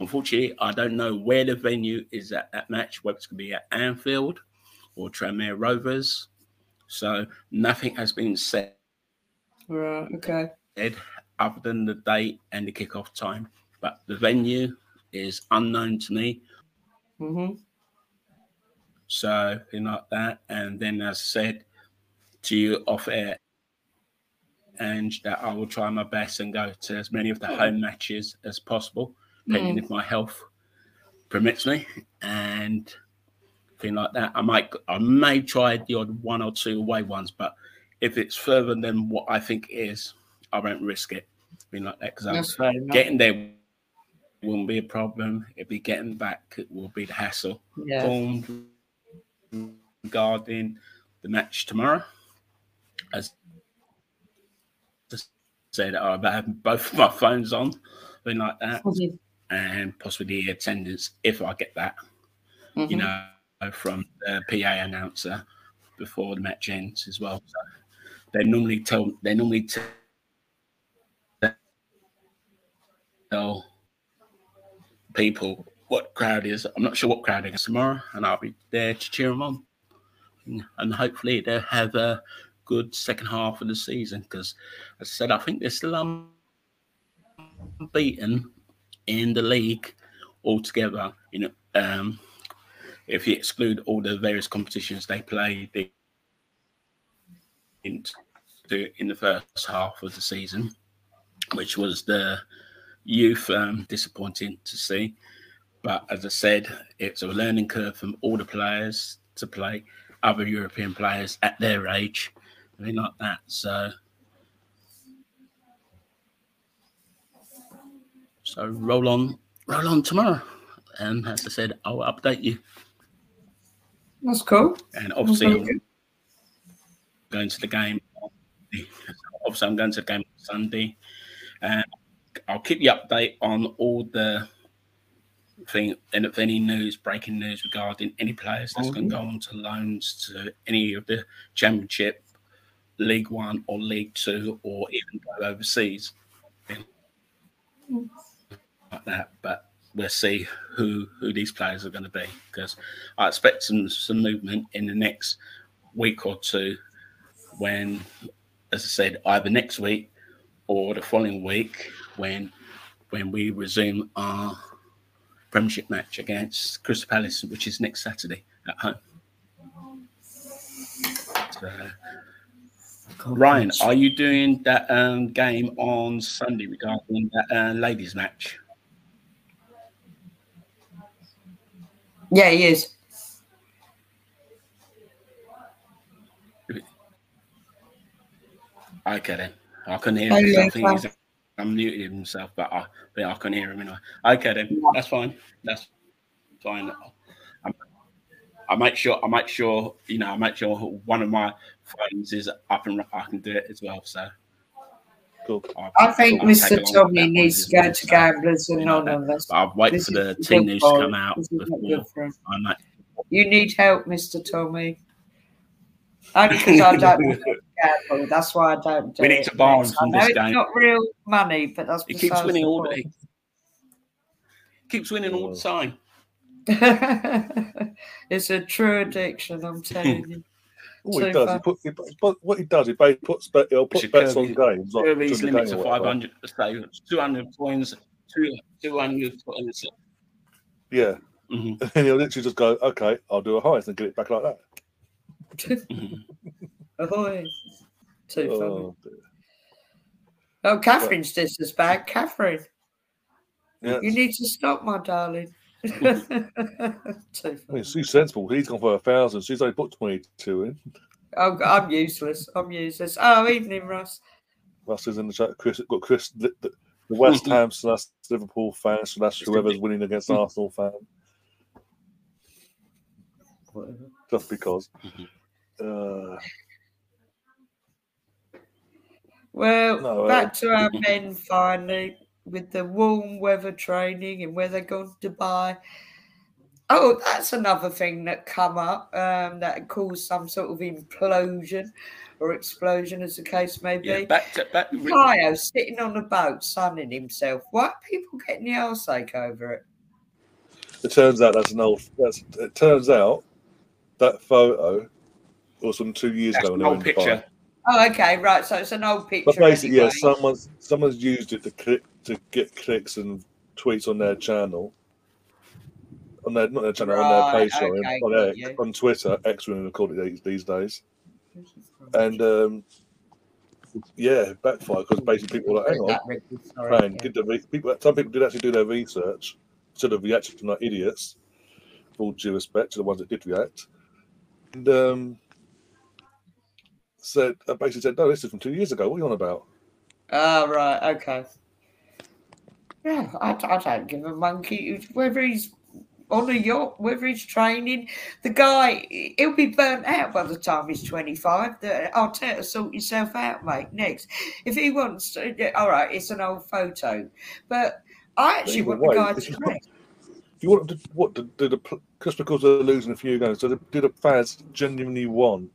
Unfortunately, I don't know where the venue is at that match, whether it's going to be at Anfield or Tranmere Rovers. So nothing has been said Right, okay. other than the date and the kickoff time. But the venue is unknown to me. Mm hmm So thing like that. And then as I said to you off air, and that I will try my best and go to as many of the home matches as possible, depending mm. if my health permits me. And thing like that. I might I may try the odd one or two away ones, but if it's further than what I think it is, I won't risk it. Thing like that because I'm That's fair enough. getting there won't be a problem. It'd be getting back it will be the hassle. yeah. Informed regarding the match tomorrow. As just said, I've had both of my phones on, thing like that, and possibly the attendance if I get that, you Mhm. know, from the PA announcer before the match ends as well. So they normally tell they normally tell people what crowd is. I'm not sure what crowd it is tomorrow, and I'll be there to cheer them on. And hopefully they'll have a good second half of the season because, as I said, I think they're still unbeaten in the league altogether. You know, um, if you exclude all the various competitions they play in, in the first half of the season, which was the youth um, disappointing to see. But as I said, it's a learning curve from all the players to play other European players at their age. I mean, like that. So, so roll on, roll on tomorrow. And as I said, I'll update you. That's cool. And obviously. I'm going to the game. Obviously, I'm going to the game on Sunday, and I'll keep you update on all the thing and if any news, breaking news regarding any players that's going to mm-hmm. go on to loans to any of the Championship, League One, or League Two, or even go overseas. Like that, but we'll see who who these players are going to be because I expect some some movement in the next week or two when, as I said, either next week or the following week when when we resume our Premiership match against Crystal Palace, which is next Saturday at home. So, Ryan, are you doing that um, game on Sunday regarding that uh, ladies' match? Yeah, he is. Okay then. I couldn't hear him. 'Cause yeah, I think he's unmuted himself, but I, but I couldn't hear him anyway. Okay then. That's fine. That's fine. I, I make sure. I make sure. You know. I make sure one of my phones is up and I can do it as well. So. Cool. I'll- I think I'll Mr. Tommy needs to go well, to Gamblers you know, Anonymous. but I'll wait This for the is team news to come out This is not before good for him. I might. You need help, Mr. Tommy. Only because I don't want to gamble. That's why I don't do We need it. to borrow I from know this it's game. not real money, but that's He keeps winning the all the. point. Keeps winning all the time. it's a true addiction, I'm telling you. All he So does, he put, he, but what he does, he ba- puts bet, he'll put bets curb on games. Like, Curve to the limit game to or whatever. 500, say 200 coins, two- 200 coins. Yeah, Mhm, and he'll literally just go, "Okay, I'll do a highest and get it back like that." mhm. Ahoy. Too funny. Oh, dear. Oh, Catherine's just as bad. Catherine, yeah. you need to stop, my darling. Too I mean, Sue's sensible. He's gone for a thousand. She's only put twenty-two in. I'm, I'm useless. I'm useless. Oh, evening, Ross. Russ is in the chat. Chris got Chris, the, the, the West Ham slash Liverpool fan slash whoever's winning against Arsenal fan, Whatever. just because. Uh, Well, No, uh, back to our men finally with the warm weather training and where they're going to Dubai. Oh, that's another thing that come up um, that caused some sort of implosion or explosion, as the case may be. Yeah, back to back. Kyle sitting on a boat, sunning himself. Why are people getting the arseache over it? it turns out that's an old. That's it. Turns out that photo was from two years That's ago. an old in Dubai. Oh, okay, right. So it's an old picture. But basically, anyway. yeah, someone's someone's used it to click to get clicks and tweets on their channel, on their not their channel, on their page, sorry, okay, on, X- on Twitter. X women call it these, these days, and um, yeah, backfire because basically people are like, hang on, sorry, man, yeah. re- people. Some people did actually do their research instead of reacting to like idiots. with All due respect to the ones that did react, and um, said uh, basically said, no, this is from two years ago. What are you on about? Oh, right, okay. Yeah, I, I don't give a monkey whether he's on a yacht, whether he's training. The guy, he'll be burnt out by the time he's 25. The- I'll tell you, sort yourself out, mate. Next, if he wants to, yeah, all right, it's an old photo, but I actually want the guy to not- train. You want to what did, did the just because they're losing a few games? So did the fans genuinely want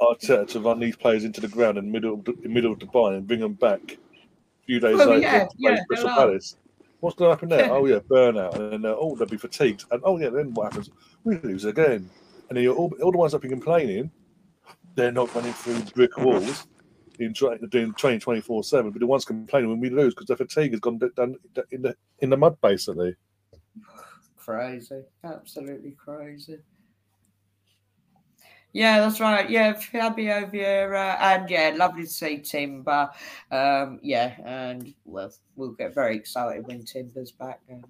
Arteta to run these players into the ground in the middle of the, in middle of Dubai and bring them back a few days Well, later yeah, to play yeah, Crystal. Palace? What's going to happen there? oh yeah, burnout, and then uh, oh they'll be fatigued, and oh yeah, then what happens? We lose again, and then you're all, all the ones that have been complaining they're not running through brick walls in tra- doing training twenty four seven. But the ones complaining when we lose because their fatigue has gone down in the in the mud basically. Crazy, absolutely crazy. Yeah, that's right. Yeah, Fabio Vieira, and yeah, lovely to see Timber. Um, yeah, and well, we'll get very excited when Timber's back. And,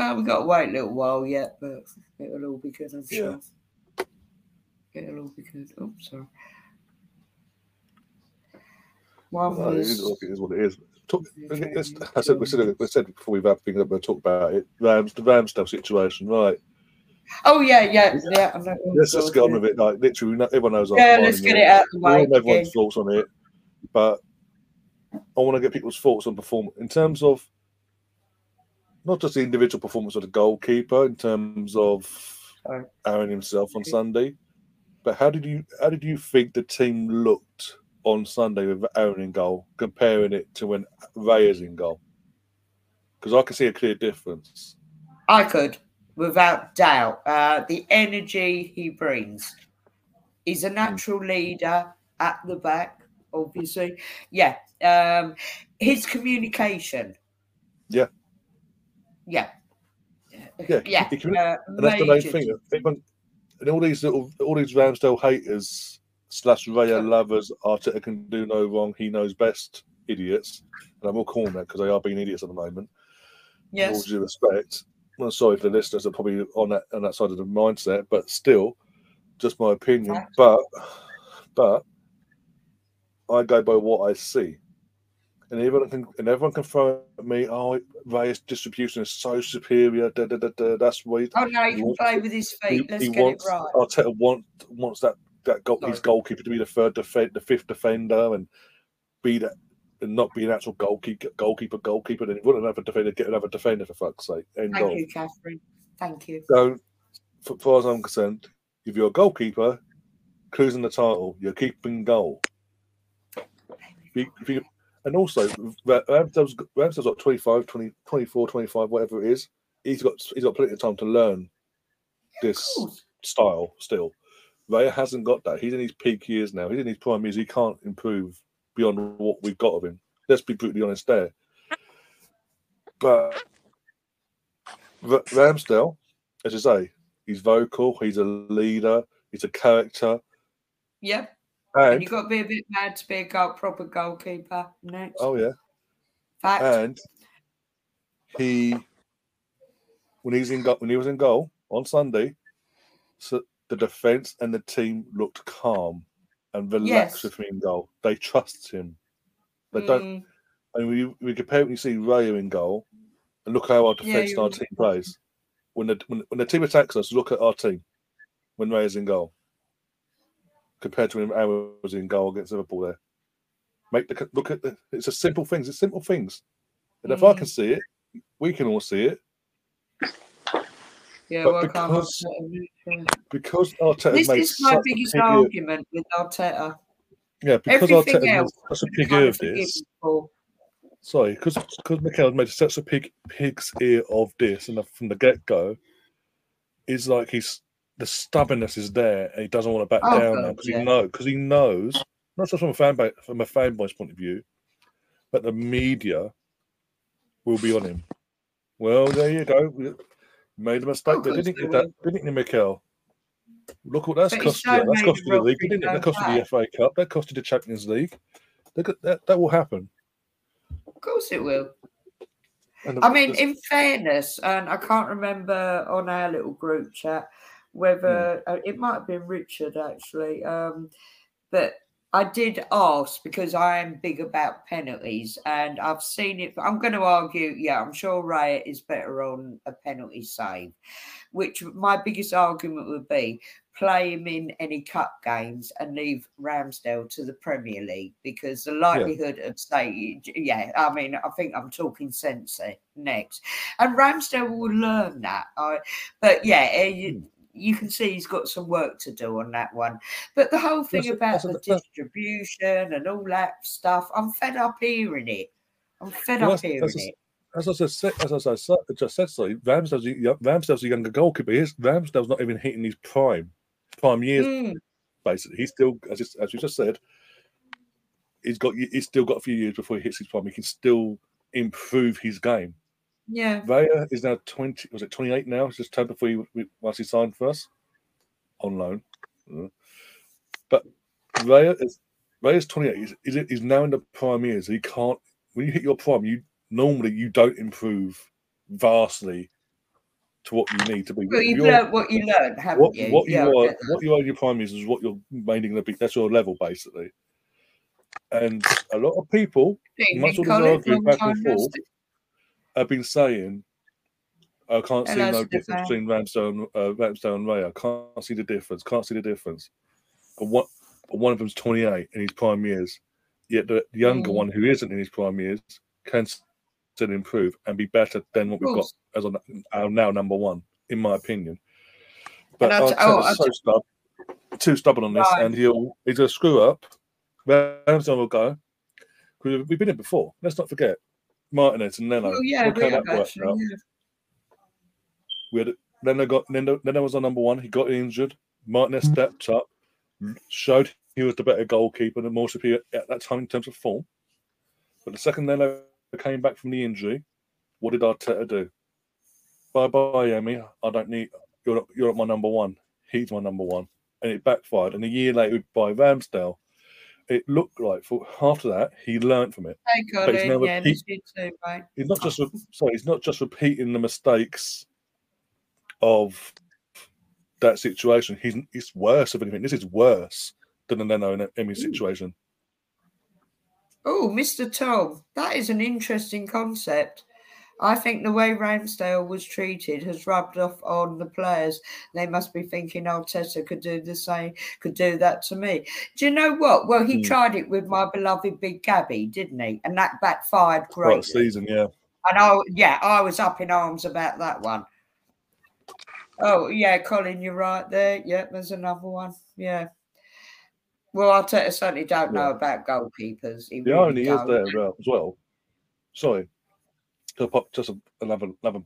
uh, we've got to wait a little while yet, but it'll all be good, I'm Yeah. sure. It'll all be good. Oh, sorry. Well, it, is, it is what it is. Talk, I said we said we said before we've had things up, we'll talk about it. Rams, the Ramsdale situation, right? Oh yeah, yeah, yeah. Know. Let's just get on with it. Like literally, everyone knows. Yeah, let's get it out of the way. everyone's thoughts on it, but I want to get people's thoughts on performance in terms of not just the individual performance of the goalkeeper, in terms of Aaron himself on Sunday, but how did you how did you think the team looked on Sunday with Aaron in goal, comparing it to when Ray is in goal? Because I can see a clear difference. I could, without doubt. Uh, the energy he brings. He's a natural leader at the back, obviously. Yeah. Um, his communication. Yeah. Yeah. Yeah, Yeah. can- uh, And that's the main thing. Everyone, and all these little, all these Ramsdale haters slash Raya lovers, Arteta can do no wrong. He knows best. Idiots, and I'm all calling that because they are being idiots at the moment. With all Yes. due respect. I'm sorry for the listeners that are probably on that on that side of the mindset, but still, just my opinion. But, but, I go by what I see. And everyone can and everyone can throw at me, oh, Ray's distribution is so superior. Da, da, da, da, that's why Oh no, he He can wants play with his he, feet. Let's he get wants it right. Arteta want, wants that that goal, his goalkeeper to be the third defend, the fifth defender, and be that and not be an actual goalkeeper, goalkeeper, goalkeeper. Then he wouldn't have a defender, get another defender for fuck's sake. End Thank you, Catherine. Thank you. So, for, far as I'm concerned, if you're a goalkeeper, cruising the title, you're keeping goal. If you- if you- and also, Ra- Ramsdale's, got- Ramsdale's got 25, 20, 24, 25, whatever it is. He's got he's got plenty of time to learn this style still. Raya hasn't got that. He's in his peak years now. He's in his prime years. He can't improve beyond what we've got of him. Let's be brutally honest there. But R- Ramsdale, as I say, he's vocal. He's a leader. He's a character. Yep. And And you've got to be a bit mad to be a goal, proper goalkeeper. Next. oh yeah, Fact. and he when he's in when he was in goal on Sunday, so the defense and the team looked calm and relaxed Yes. with him in goal. They trust him. They don't. I And we we compare when you see Raya in goal, and look how our Yeah, defense and our team plays. When the when, when the team attacks us, look at our team when Raya's in goal. Compared to when Aaron was in goal against Liverpool, there. Make the look at the. It's a simple things. It's simple things. And if I Mm. can see it, we can all see it yeah, but well, I can't because- because Arteta This made is my biggest big argument with Arteta. Yeah, because Everything Arteta made else, such a big ear of this. sorry, because because Mikel has made such a pig pig's ear of this, and from the get go, is like he's the stubbornness is there, and he doesn't want to back Oh, down now because yeah. he know because he knows not just from a fan base, from a fanboy's point of view, but the media will be on him. Well, there you go. Made a mistake Oh, there, didn't they you? That, didn't you, Mikel? Look what that's But cost you. That's cost of you the league, didn't it? That cost you the FA Cup. That cost you the Champions League. Look at that. That will happen. Of course it will. And I mean, in fairness, and I can't remember on our little group chat whether Hmm. uh, it might have been Richard actually, um, but I did ask because I am big about penalties and I've seen it. I'm going to argue, yeah, I'm sure Ray is better on a penalty save, which my biggest argument would be play him in any cup games and leave Ramsdale to the Premier League because the likelihood of say, yeah, I mean, I think I'm talking sense next, and Ramsdale will learn that. I, but yeah, eh, you, can see he's got some work to do on that one. But the whole thing That's- about that's- the distribution and all that stuff, I'm fed up hearing it. I'm fed up hearing a- it. as I said, as I said, just said, sorry, Ramsdale's a, Ramsdale's a younger goalkeeper. He's, Ramsdale's not even hitting his prime, prime years. Mm, Basically, he's still, as, as you just said, he's got he's still got a few years before he hits his prime. He can still improve his game. Yeah. Raya is now twenty. Was it twenty eight now? It's just turned before he once he signed for us on loan. Uh, But Raya is Raya's twenty eight. He's, he's, now in the prime years. He can't. When you hit your prime, you normally you don't improve vastly to what you need to be. Well, you've what you learn, haven't what, you? what you Yeah, are what you are in your prime years is what you're mainly going to be. That's your level basically. And a lot of people much the argument back and forth, have been saying, I can't see no difference between Ramsdale and uh, Ramsdale and Ray. I can't see the difference. Can't see the difference. But one, but one of them's 28 in his prime years. Yet the younger Mm. one who isn't in his prime years can still improve and be better than what we've got as on our now number one, in my opinion. But Arteta's oh, so stub- too stubborn on this, Right. and he'll he's a screw up. Ramsdale will go. We've been here before. Let's not forget Martinez and Leno. Well, yeah, we how have that actually. Yeah. We had Leno got Leno, Leno was on number one. He got injured. Martinez Mm. stepped up, showed he was the better goalkeeper and more superior at that time in terms of form. But the second Leno came back from the injury, what did Arteta do? Bye bye, Emi. I don't need you're not, you're not my number one. He's my number one, and it backfired. And a year later, by Ramsdale, it looked like for after that he learned from it. Hey, But he's. Yeah, you too, mate. He's not just sorry. He's not just repeating the mistakes of that situation. He's it's worse. If anything, this is worse than the Leno and Emmy situation. Oh, Mr. Tom, that is an interesting concept. I think the way Ramsdale was treated has rubbed off on the players. They must be thinking Arteta could do the same, could do that to me. Do you know what? Well, he Hmm. tried it with my beloved Big Gabby, didn't he? And that backfired greatly. season, yeah. And I, yeah, I was up in arms about that one. Oh, yeah, Colin, you're right there. Yeah, there's another one. Yeah. Well, Arteta certainly don't know about goalkeepers. He The really irony is don't. there as. As well. Sorry, to pop just another another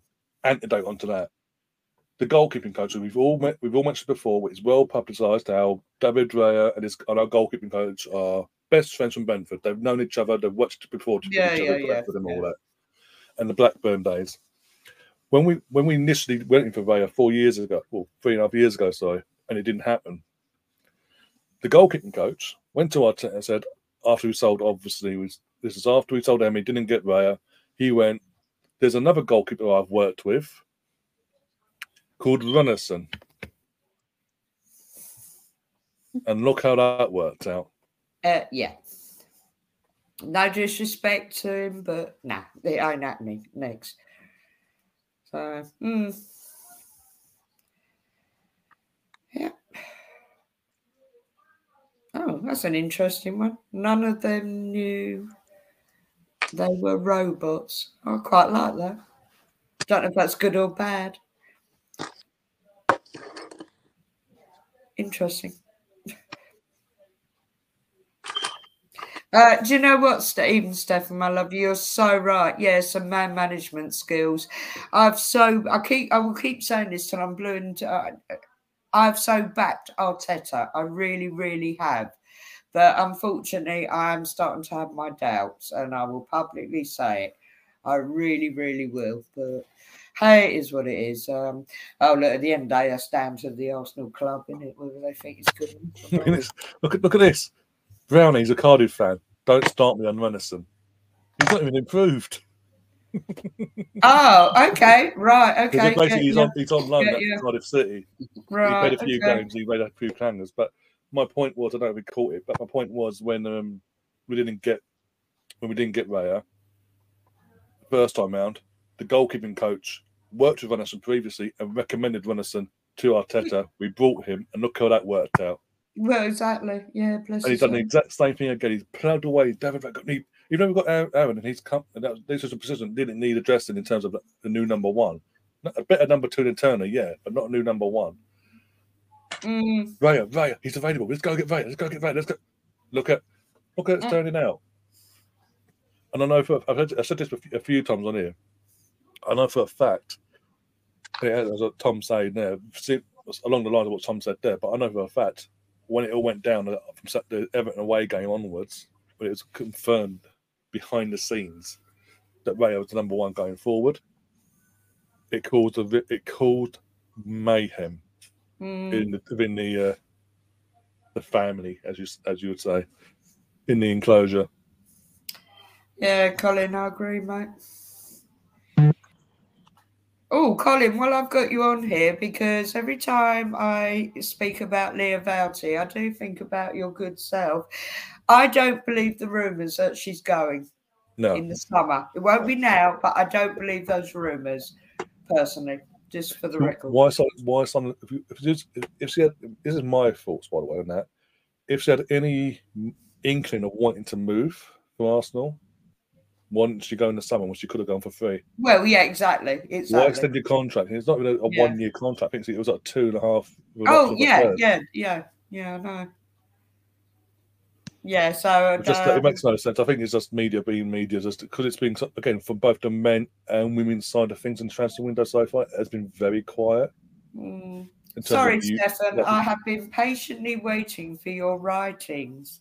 antidote onto that. The goalkeeping coach we've all met, we've all mentioned before, it's well publicised how David Raya and his and our goalkeeping coach are best friends from Brentford. They've known each other, they've watched before to Yeah, each yeah, other, yeah, Brentford and all yeah. that. And the Blackburn days. When we when we initially went in for Raya four years ago, well, three and a half years ago, sorry, and it didn't happen. The goalkeeping coach went to our Arteta and said, after we sold, obviously, was this is after we sold Emmy, didn't get Raya. He went, There's another goalkeeper I've worked with called Rúnarsson. And look how that worked out. Uh, yeah. No disrespect to him, but nah, it ain't happening next. So, mm. yeah. Oh, that's an interesting one. None of them knew they were robots. I quite like that. Don't know if that's good or bad. Interesting. Uh, do you know what, Stephen, Stefan, my love? You're so right. Yeah, some man management skills. I've so I keep I will keep saying this till I'm blue and uh, I've so backed Arteta. I really, really have. But unfortunately, I am starting to have my doubts, and I will publicly say it. I really, really will. But hey, it is what it is. Um, oh, look, at the end of the day, that's down to the Arsenal club, isn't it? Whether they think it's good. Look at this. Look at, look at this. Brownie's a Cardiff fan. Don't start me on Rúnarsson. He's not even improved. Oh, okay, right, okay. basically yeah, he's yeah, on he's on loan Yeah, at. Cardiff City. right, he played a few okay. games, he made a few clangers. But my point was, I don't know if we caught it, but my point was when um, we didn't get when we didn't get Raya first time round, the goalkeeping coach worked with Rúnarsson previously and recommended Rúnarsson to Arteta. We brought him, and look how that worked out. Well, exactly. Yeah, bless And he's done the exact same thing again. He's plowed away. David, he, even though we've got Aaron, Aaron and he's come, and that, this is a position didn't need addressing in terms of the, the new number one. A better number two than Turner, yeah, but not a new number one. Mm, Raya, Raya, he's available. Let's go get Raya. Let's go get Raya. Let's go. Look at, look at it's Mm. turning out. And I know for I've, heard, I've said this a few, a few times on here. I know for a fact. Yeah, as what Tom said there, see, along the lines of what Tom said there. But I know for a fact, when it all went down uh, from the Everton away game onwards, when it was confirmed behind the scenes that Ray was the number one going forward, it caused a, it caused mayhem Mm. in the within the uh, the family, as you as you would say, in the enclosure. Yeah, Colin, I agree, mate. Oh, Colin, well, I've got you on here because every time I speak about Lia Wälti, I do think about your good self. I don't believe the rumours that she's going No, in the summer. It won't be now, but I don't believe those rumours, personally, just for the record. why some why some if, you, if, if she had this is my thoughts by the way on that if she had any inkling of wanting to move from Arsenal, why didn't she go in the summer when she could have gone for free? Well, yeah, exactly. It's why Exactly. extend your contract? It's not even a, a Yeah. one year contract. I think it was like two and a half. Oh, yeah, yeah, yeah, yeah, I know. Yeah, so It just uh, it makes no sense. I think it's just media being media, just because it's been again from both the men and women's side of things in the transfer window so far it has been very quiet. mm, Sorry, you- Stefan. I have been patiently waiting for your writings,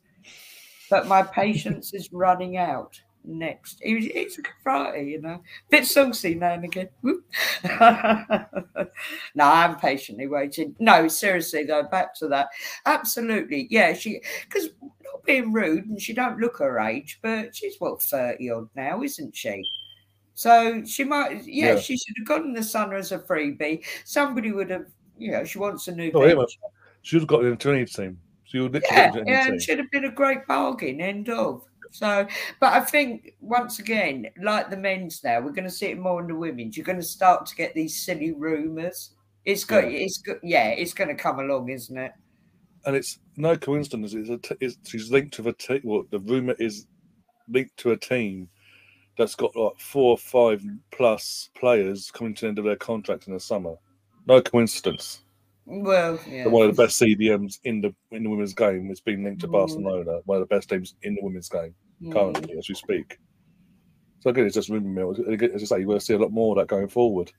but my patience is running out. Next, It- it's a Friday, you know, bit saucy now and again. No, I'm patiently waiting. No, seriously though, back to that. Absolutely, yeah. She because not being rude, and she don't look her age, but she's what thirty odd now, isn't she? So she might, yeah, Yeah. she should have gotten the Sun as a freebie. Somebody would have, you know, she wants a new. Oh. She would have got the any team. She would literally Yeah, yeah, it should have been a great bargain. End of. So, but I think once again, like the men's now, we're going to see it more in the women's. You're going to start to get these silly rumours. It's got, Yeah. it's good, yeah, it's going to come along, isn't it? and it's no coincidence. It's a t- it's, she's linked to a team. Well, the rumor is linked to a team that's got like four or five plus players coming to the end of their contract in the summer. No coincidence. Well, yeah. One of the best CDMs in the in the women's game is being linked to Mm. Barcelona. One of the best teams in the women's game Mm. currently, as we speak. So again, it's just rumor mill. As I say, you're going to see a lot more of that going forward.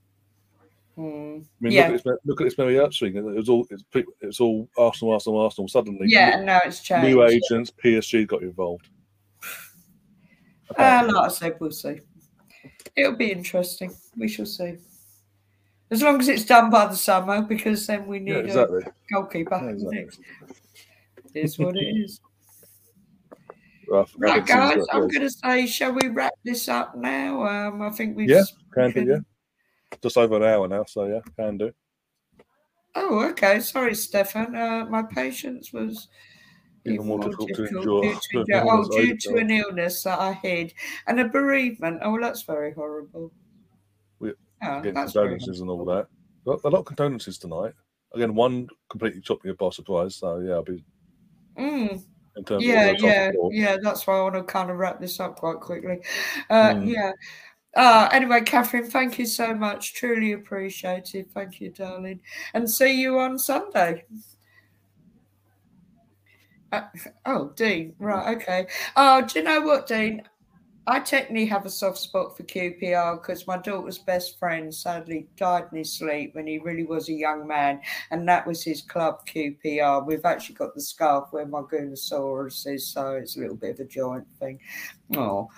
Mm. I mean, Yeah. look at this, look at this Mary Earps thing. It was all it's, pre- it was all Arsenal, Arsenal, Arsenal. Suddenly, Yeah, and now it's changed. new agents, PSG got involved. Uh, like I said, we'll see. It'll be interesting. We shall see. As long as it's done by the summer, because then we need yeah, a goalkeeper Yeah, exactly. next. It is what it is. Right, guys, I'm going to say, shall we wrap this up now? Um, I think we've. Yeah, Can do, yeah. Just over an hour now, so yeah, can do. Oh, okay. Sorry, Stefan. Uh, my patience was Even more difficult to endure. due to- oh, due to an illness that I had and a bereavement. Oh, that's very horrible. Again, condolences and all that. Got A lot of condolences tonight. Again, one completely took me by surprise. So yeah, I'll be Mm. in terms Yeah, yeah, yeah. That's why I want to kind of wrap this up quite quickly. Uh, Mm. Yeah. Uh, anyway, Catherine, thank you so much. Truly appreciated. Thank you, darling. And see you on Sunday. Uh, oh, Dean. Right. Okay. Oh, do you know what, Dean? I technically have a soft spot for QPR because my daughter's best friend sadly died in his sleep when he really was a young man, and that was his club QPR. We've actually got the scarf where my Goonosaurus is, so it's a little bit of a joint thing. Oh,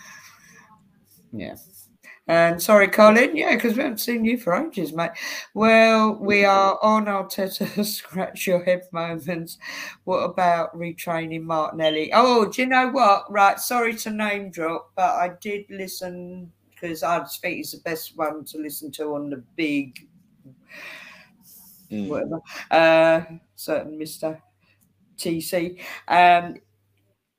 yeah. And sorry, Colin. Yeah, because we haven't seen you for ages, mate. Well, we are on our Teta scratch your head moments. What about retraining Martinelli? Oh, do you know what? Right, sorry to name drop, but I did listen because I think he's the best one to listen to on the big Mm. whatever. Uh, certain Mister TC. Um,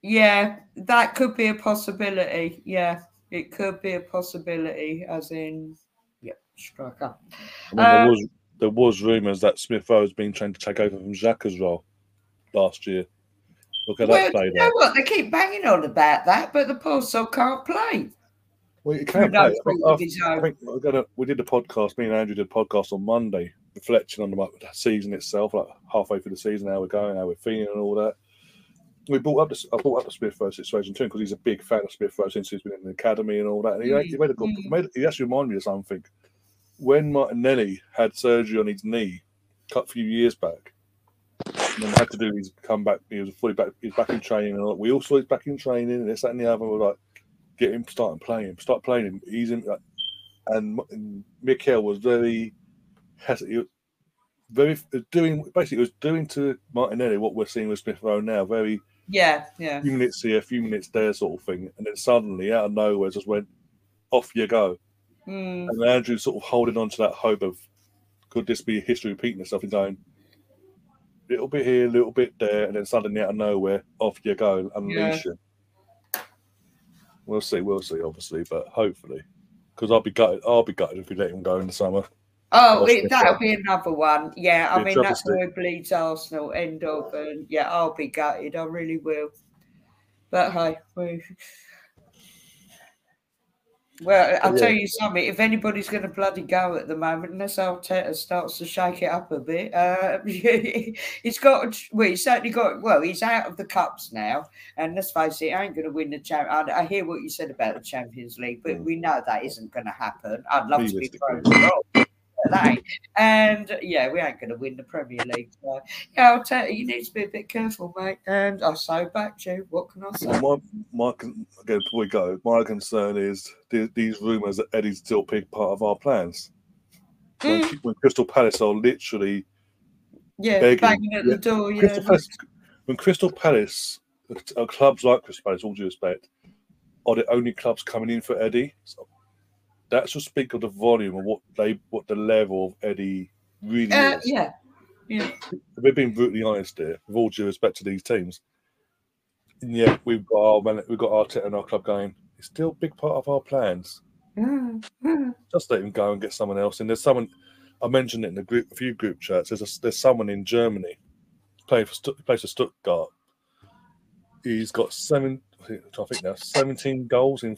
yeah, that could be a possibility. Yeah, it could be a possibility, as in, yeah, striker. I mean, there Uh, was there was rumours that Smith Rowe has been trying to take over from Xhaka's role last year. Look at Well, that play you know what? They keep banging on about that, but the poor soul can't play. Well, you can't no play. I fault think, I think we're gonna, we did a podcast. Me and Andrew did a podcast on Monday, reflecting on the the season itself, like halfway through the season, how we're going, how we're feeling, and all that. We brought up this. I brought up the Smith Rowe situation too because he's a big fan of Smith Rowe since he's been in the academy and all that. And he, Mm, he made a good. mm. Made, he actually reminded me of something. When Martinelli had surgery on his knee, cut a few years back, and then had to do his comeback. He was fully back. He's back in training. And we all saw he's back in training. And this, that, and the other. We're like, get him starting playing. Start playing him. He's in. Like, and, and Mikel was very, he was very doing basically. It was doing to Martinelli what we're seeing with Smith Rowe now. Very yeah, yeah. A few minutes here, a few minutes there, sort of thing. And then suddenly, out of nowhere, just went off you go. Mm. And Andrew sort of holding on to that hope of could this be history repeating itself and going little bit here, a little bit there, and then suddenly out of nowhere, off you go, unleash him. We'll see, we'll see, obviously, but hopefully, because I'll be gutted. I'll be gutted if we let him go in the summer. Oh, it, that'll be another one. Yeah, I mean that's where it bleeds Arsenal. End of, and yeah, I'll be gutted. I really will. But hey, we. Well, I'll Yeah. tell you something. If anybody's going to bloody go at the moment, unless Arteta starts to shake it up a bit, uh, he's got. Well, he's certainly got. Well, he's out of the cups now, and let's face it, I ain't going to win the champ. I, I hear what you said about the Champions League, but Mm. we know that isn't going to happen. I'd love to be thrown wrong. Ain't. And yeah, we ain't going to win the Premier League. So yeah, I'll tell you, you need to be a bit careful, mate. And I so back you. What can I say? My, my again, before we go, my concern is the, these rumours that Eddie's still a big part of our plans. When, Mm, when Crystal Palace are literally yeah, begging. banging at the door. Yeah, Crystal Palace, when Crystal Palace, uh, clubs like Crystal Palace, all due respect, are the only clubs coming in for Eddie. So that should speak of the volume of what they, what the level of Eddie really uh, is. yeah, yeah. We're being brutally honest here, with all due respect to these teams. And yet we've got our we've got Arteta and our club going. It's still a big part of our plans. Mm, mm. Just let him go and get someone else. And there's someone I mentioned it in a group, a few group chats. There's a, there's someone in Germany playing for Stutt- plays for Stuttgart. He's got seven, I think now, 17 goals in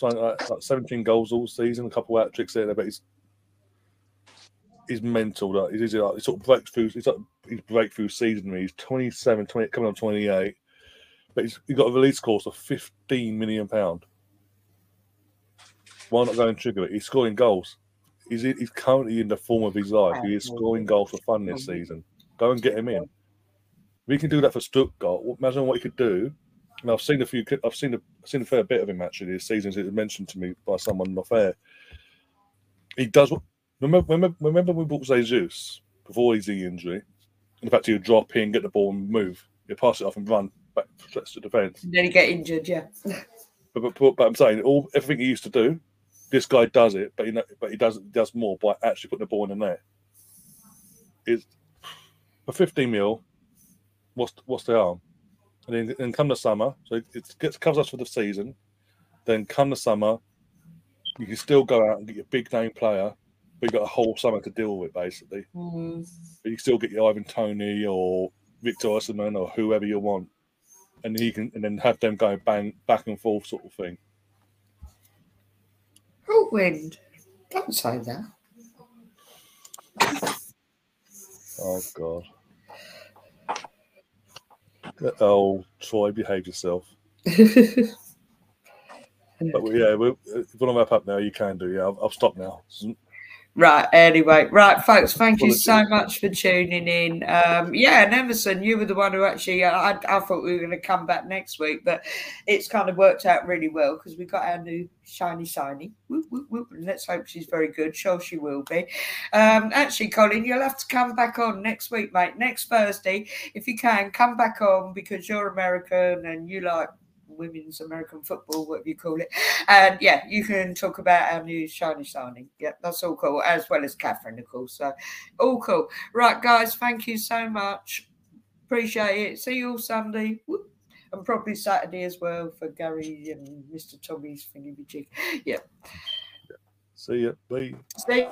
something like, like 17 goals all season. A couple of hat tricks there, but he's he's mental. Like, he's, he's like he's sort of breakthrough. He's like his breakthrough season. He's 27, 20, coming on 28, but he's, he's got a release cost of 15 million pound. Why not go and trigger it? He's scoring goals. He's he's currently in the form of his life. He is scoring goals for fun this season. Go and get him in. He can do that for Stuttgart, imagine what he could do. And I've seen a few. I've seen a I've seen a fair bit of him actually this season. It was mentioned to me by someone off air. He does. what- Remember, remember, remember we bought Jesus before his injury. In fact, he would drop in, get the ball, and move. He'd pass it off and run back stretch to defence. Then he get injured. Yeah. But, but, but, but I'm saying all everything he used to do, this guy does it, but he but he does does more by actually putting the ball in the net. Is for 15 mil, what's what's the arm? And then, then come the summer, so it, it gets covers us for the season. Then come the summer, you can still go out and get your big name player, but you've got a whole summer to deal with basically. Mm. But you still get your Ivan Toney or Victor Osimhen or whoever you want, and he can and then have them go bang back and forth sort of thing. Oh, wind. Don't say that. Oh God. Oh, Troy, behave yourself. But we- yeah, we, if you want to wrap up now, you can do. Yeah, I'll, I'll stop now. Right. Anyway, right, folks. Thank you so much for tuning in. Um, yeah, and Emerson, you were the one who actually. uh, I, I thought we were going to come back next week, but it's kind of worked out really well because we got our new shiny shiny. Whoop, whoop, whoop. Let's hope she's very good. Sure, she will be. Um, actually, Colin, you'll have to come back on next week, mate. Next Thursday, if you can, come back on because you're American and you like women's American football, whatever you call it. And yeah, you can talk about our new shiny signing. Yeah, that's all cool, as well as Catherine, of course. So all cool. Right, guys, thank you so much. Appreciate it. See you all Sunday. Whoop. And probably Saturday as well for Gary and Mr. Tommy's thingy jig. Yeah. See ya. Bye. See.